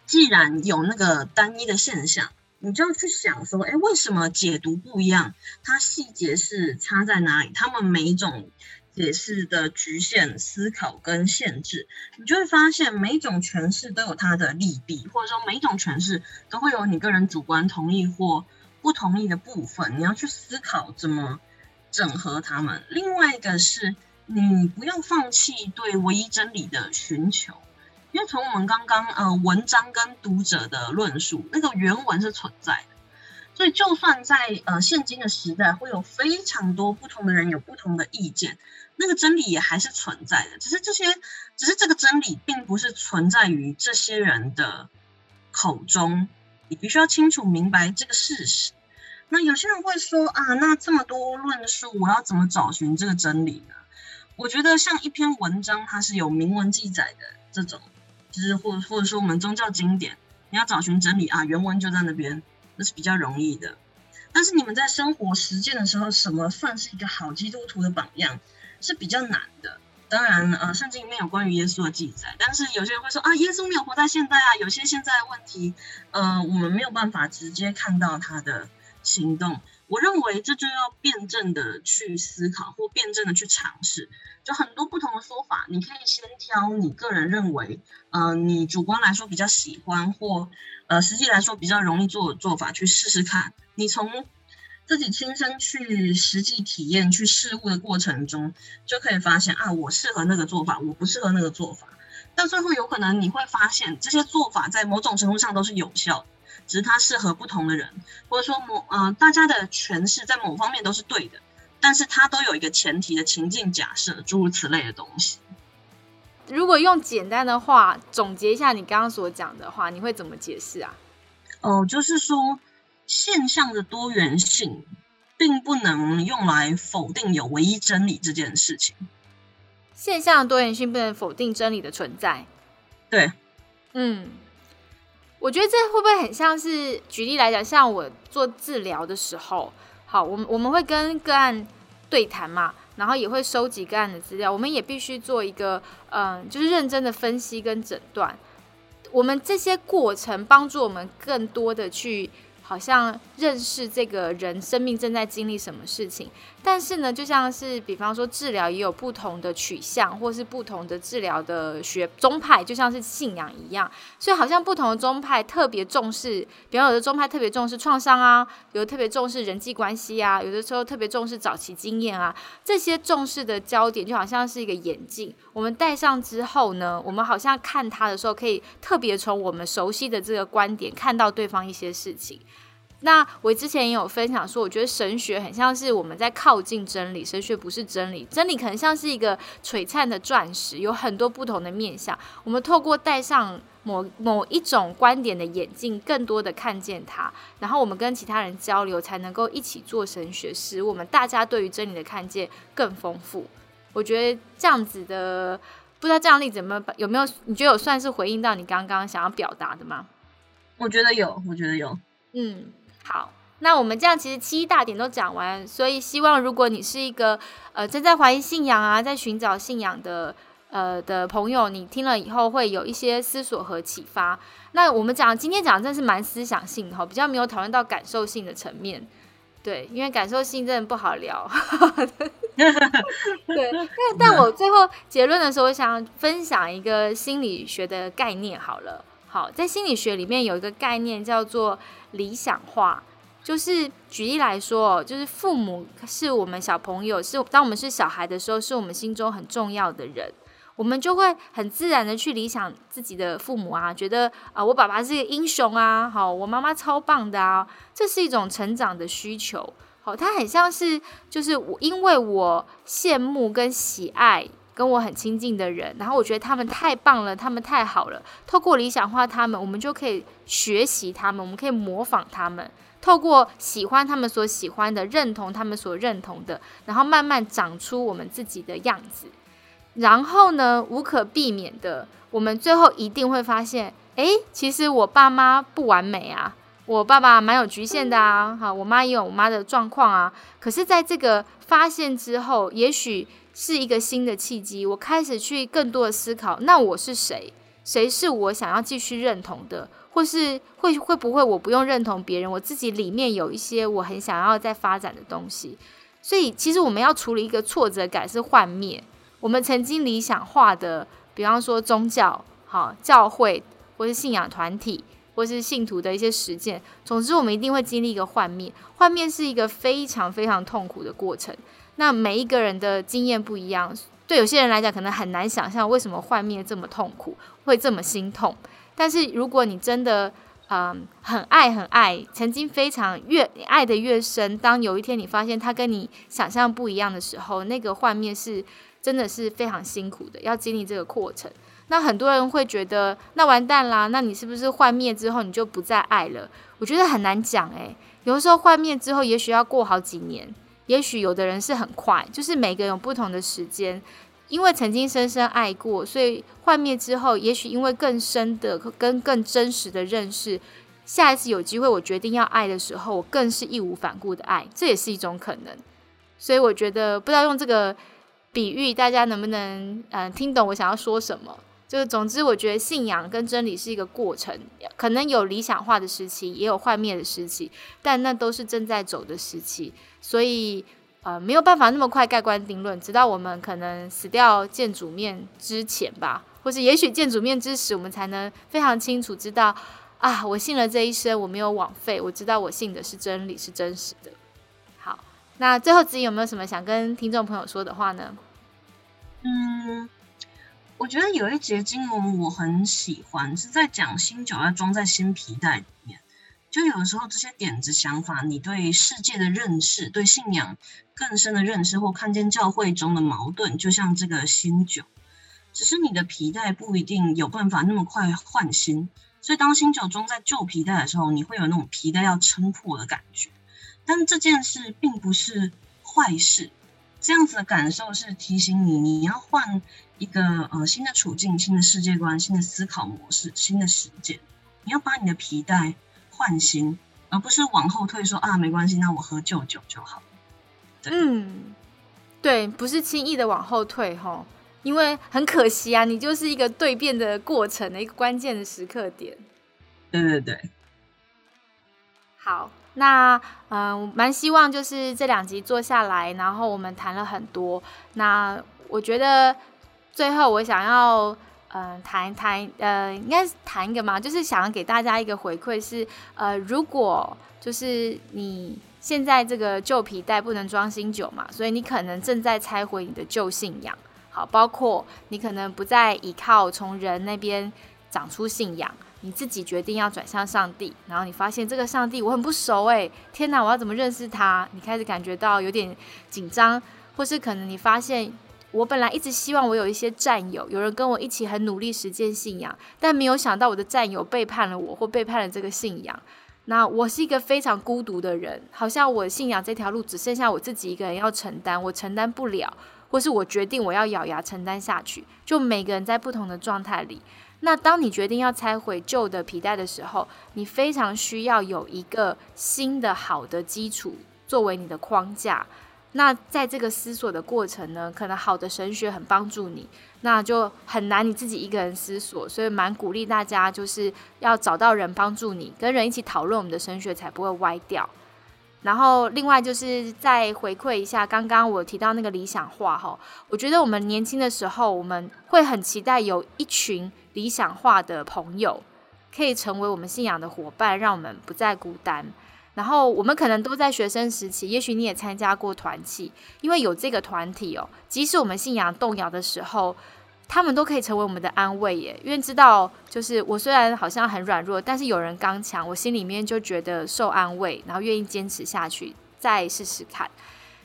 既然有那个单一的现象，你就要去想说，哎，为什么解读不一样？它细节是差在哪里？他们每一种解释的局限、思考跟限制，你就会发现每一种诠释都有它的利弊，或者说每一种诠释都会有你个人主观同意或不同意的部分。你要去思考怎么整合它们。另外一个是，你不要放弃对唯一真理的寻求。因为从我们刚刚呃文章跟读者的论述，那个原文是存在的，所以就算在呃现今的时代，会有非常多不同的人有不同的意见，那个真理也还是存在的。只是这些，只是这个真理并不是存在于这些人的口中，你必须要清楚明白这个事实。那有些人会说啊，那这么多论述，我要怎么找寻这个真理呢？我觉得像一篇文章，它是有明文记载的这种。就是或或者说我们宗教经典，你要找寻真理啊，原文就在那边，那是比较容易的。但是你们在生活实践的时候，什么算是一个好基督徒的榜样，是比较难的。当然，呃，圣经里面有关于耶稣的记载，但是有些人会说啊，耶稣没有活在现代啊，有些现在的问题，呃，我们没有办法直接看到他的行动。我认为这就要辩证的去思考，或辩证的去尝试，就很多不同的说法，你可以先挑你个人认为，呃，你主观来说比较喜欢，或呃，实际来说比较容易做的做法去试试看。你从自己亲身去实际体验、去试物的过程中，就可以发现啊，我适合那个做法，我不适合那个做法。到最后，有可能你会发现，这些做法在某种程度上都是有效的。只是它适合不同的人，或者说某呃大家的诠释在某方面都是对的，但是它都有一个前提的情境假设，诸如此类的东西。如果用简单的话总结一下你刚刚所讲的话，你会怎么解释啊？哦，就是说现象的多元性并不能用来否定有唯一真理这件事情。现象的多元性不能否定真理的存在。对，嗯。我觉得这会不会很像是举例来讲，像我做治疗的时候，好，我们我们会跟个案对谈嘛，然后也会收集个案的资料，我们也必须做一个嗯，就是认真的分析跟诊断。我们这些过程帮助我们更多的去。好像认识这个人生命正在经历什么事情，但是呢，就像是比方说治疗也有不同的取向，或是不同的治疗的学宗派，就像是信仰一样，所以好像不同的宗派特别重视，比方有的宗派特别重视创伤啊，有的特别重视人际关系啊，有的时候特别重视早期经验啊，这些重视的焦点就好像是一个眼镜，我们戴上之后呢，我们好像看他的时候，可以特别从我们熟悉的这个观点看到对方一些事情。那我之前也有分享说，我觉得神学很像是我们在靠近真理，神学不是真理，真理可能像是一个璀璨的钻石，有很多不同的面相。我们透过戴上某某一种观点的眼镜，更多的看见它，然后我们跟其他人交流，才能够一起做神学，使我们大家对于真理的看见更丰富。我觉得这样子的，不知道这样例子有没有有没有？你觉得有算是回应到你刚刚想要表达的吗？我觉得有，我觉得有，嗯。好，那我们这样其实七大点都讲完，所以希望如果你是一个呃正在怀疑信仰啊，在寻找信仰的呃的朋友，你听了以后会有一些思索和启发。那我们讲今天讲的真是蛮思想性的哈，比较没有讨论到感受性的层面。对，因为感受性真的不好聊。对，但但我最后结论的时候，我想分享一个心理学的概念。好了，好，在心理学里面有一个概念叫做。理想化就是举例来说，就是父母是我们小朋友，是当我们是小孩的时候，是我们心中很重要的人，我们就会很自然的去理想自己的父母啊，觉得啊，我爸爸是个英雄啊，好，我妈妈超棒的啊，这是一种成长的需求，好，它很像是就是我因为我羡慕跟喜爱。跟我很亲近的人，然后我觉得他们太棒了，他们太好了。透过理想化他们，我们就可以学习他们，我们可以模仿他们。透过喜欢他们所喜欢的，认同他们所认同的，然后慢慢长出我们自己的样子。然后呢，无可避免的，我们最后一定会发现，诶，其实我爸妈不完美啊，我爸爸蛮有局限的啊，哈，我妈也有我妈的状况啊。可是，在这个发现之后，也许。是一个新的契机，我开始去更多的思考，那我是谁？谁是我想要继续认同的？或是会会不会我不用认同别人，我自己里面有一些我很想要在发展的东西。所以其实我们要处理一个挫折感是幻灭，我们曾经理想化的，比方说宗教、好教会或是信仰团体。或是信徒的一些实践，总之我们一定会经历一个幻灭。幻灭是一个非常非常痛苦的过程。那每一个人的经验不一样，对有些人来讲可能很难想象为什么幻灭这么痛苦，会这么心痛。但是如果你真的嗯很爱很爱，曾经非常越爱的越深，当有一天你发现他跟你想象不一样的时候，那个幻灭是真的是非常辛苦的，要经历这个过程。那很多人会觉得，那完蛋啦！那你是不是幻灭之后你就不再爱了？我觉得很难讲诶，有的时候幻灭之后，也许要过好几年，也许有的人是很快，就是每个人有不同的时间。因为曾经深深爱过，所以幻灭之后，也许因为更深的跟更真实的认识，下一次有机会我决定要爱的时候，我更是义无反顾的爱，这也是一种可能。所以我觉得，不知道用这个比喻，大家能不能嗯听懂我想要说什么？就是，总之，我觉得信仰跟真理是一个过程，可能有理想化的时期，也有幻灭的时期，但那都是正在走的时期，所以呃，没有办法那么快盖棺定论，直到我们可能死掉见主面之前吧，或是也许见主面之时，我们才能非常清楚知道啊，我信了这一生，我没有枉费，我知道我信的是真理，是真实的。好，那最后子己有没有什么想跟听众朋友说的话呢？嗯。我觉得有一节经文我很喜欢，是在讲新酒要装在新皮带里面。就有时候这些点子、想法，你对世界的认识、对信仰更深的认识，或看见教会中的矛盾，就像这个新酒，只是你的皮带不一定有办法那么快换新。所以当新酒装在旧皮带的时候，你会有那种皮带要撑破的感觉。但这件事并不是坏事。这样子的感受是提醒你，你要换一个呃新的处境、新的世界观、新的思考模式、新的实践。你要把你的皮带换新，而不是往后退，说啊没关系，那我喝旧酒就好。嗯，对，不是轻易的往后退哈，因为很可惜啊，你就是一个蜕变的过程的一个关键的时刻点。对对对，好。那嗯，蛮希望就是这两集做下来，然后我们谈了很多。那我觉得最后我想要嗯谈谈呃，应该是谈一个嘛，就是想要给大家一个回馈是呃，如果就是你现在这个旧皮带不能装新酒嘛，所以你可能正在拆毁你的旧信仰。好，包括你可能不再依靠从人那边长出信仰。你自己决定要转向上帝，然后你发现这个上帝我很不熟诶，天哪，我要怎么认识他？你开始感觉到有点紧张，或是可能你发现我本来一直希望我有一些战友，有人跟我一起很努力实践信仰，但没有想到我的战友背叛了我，或背叛了这个信仰。那我是一个非常孤独的人，好像我信仰这条路只剩下我自己一个人要承担，我承担不了，或是我决定我要咬牙承担下去。就每个人在不同的状态里。那当你决定要拆毁旧的皮带的时候，你非常需要有一个新的好的基础作为你的框架。那在这个思索的过程呢，可能好的神学很帮助你，那就很难你自己一个人思索，所以蛮鼓励大家就是要找到人帮助你，跟人一起讨论我们的神学才不会歪掉。然后另外就是再回馈一下刚刚我提到那个理想化哈，我觉得我们年轻的时候我们会很期待有一群。理想化的朋友可以成为我们信仰的伙伴，让我们不再孤单。然后我们可能都在学生时期，也许你也参加过团契，因为有这个团体哦，即使我们信仰动摇的时候，他们都可以成为我们的安慰耶。因为知道，就是我虽然好像很软弱，但是有人刚强，我心里面就觉得受安慰，然后愿意坚持下去，再试试看。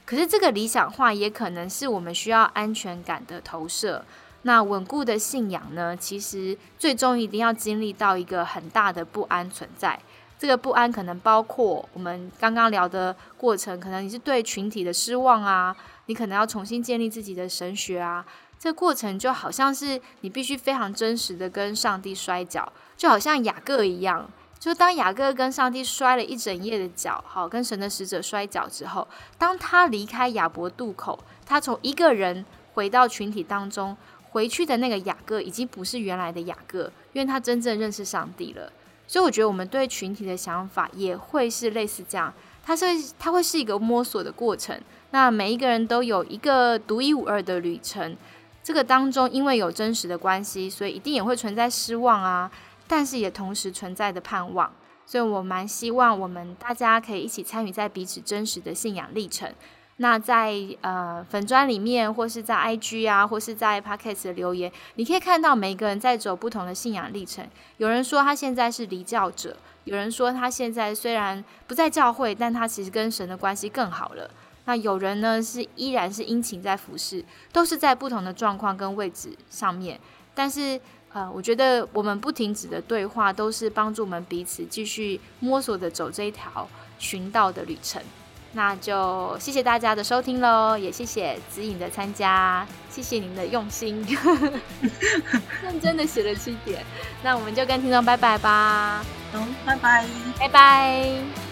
可是这个理想化也可能是我们需要安全感的投射。那稳固的信仰呢？其实最终一定要经历到一个很大的不安存在。这个不安可能包括我们刚刚聊的过程，可能你是对群体的失望啊，你可能要重新建立自己的神学啊。这过程就好像是你必须非常真实的跟上帝摔跤，就好像雅各一样，就当雅各跟上帝摔了一整夜的脚，好，跟神的使者摔跤之后，当他离开亚伯渡口，他从一个人回到群体当中。回去的那个雅各已经不是原来的雅各，因为他真正认识上帝了。所以我觉得我们对群体的想法也会是类似这样，它是它会是一个摸索的过程。那每一个人都有一个独一无二的旅程，这个当中因为有真实的关系，所以一定也会存在失望啊，但是也同时存在的盼望。所以我蛮希望我们大家可以一起参与在彼此真实的信仰历程。那在呃粉砖里面，或是在 IG 啊，或是在 Podcast 的留言，你可以看到每个人在走不同的信仰历程。有人说他现在是离教者，有人说他现在虽然不在教会，但他其实跟神的关系更好了。那有人呢是依然是殷勤在服侍，都是在不同的状况跟位置上面。但是呃，我觉得我们不停止的对话，都是帮助我们彼此继续摸索着走这一条寻道的旅程。那就谢谢大家的收听喽，也谢谢子颖的参加，谢谢您的用心，认真的写了七点。那我们就跟听众拜拜吧，好，拜拜，拜拜。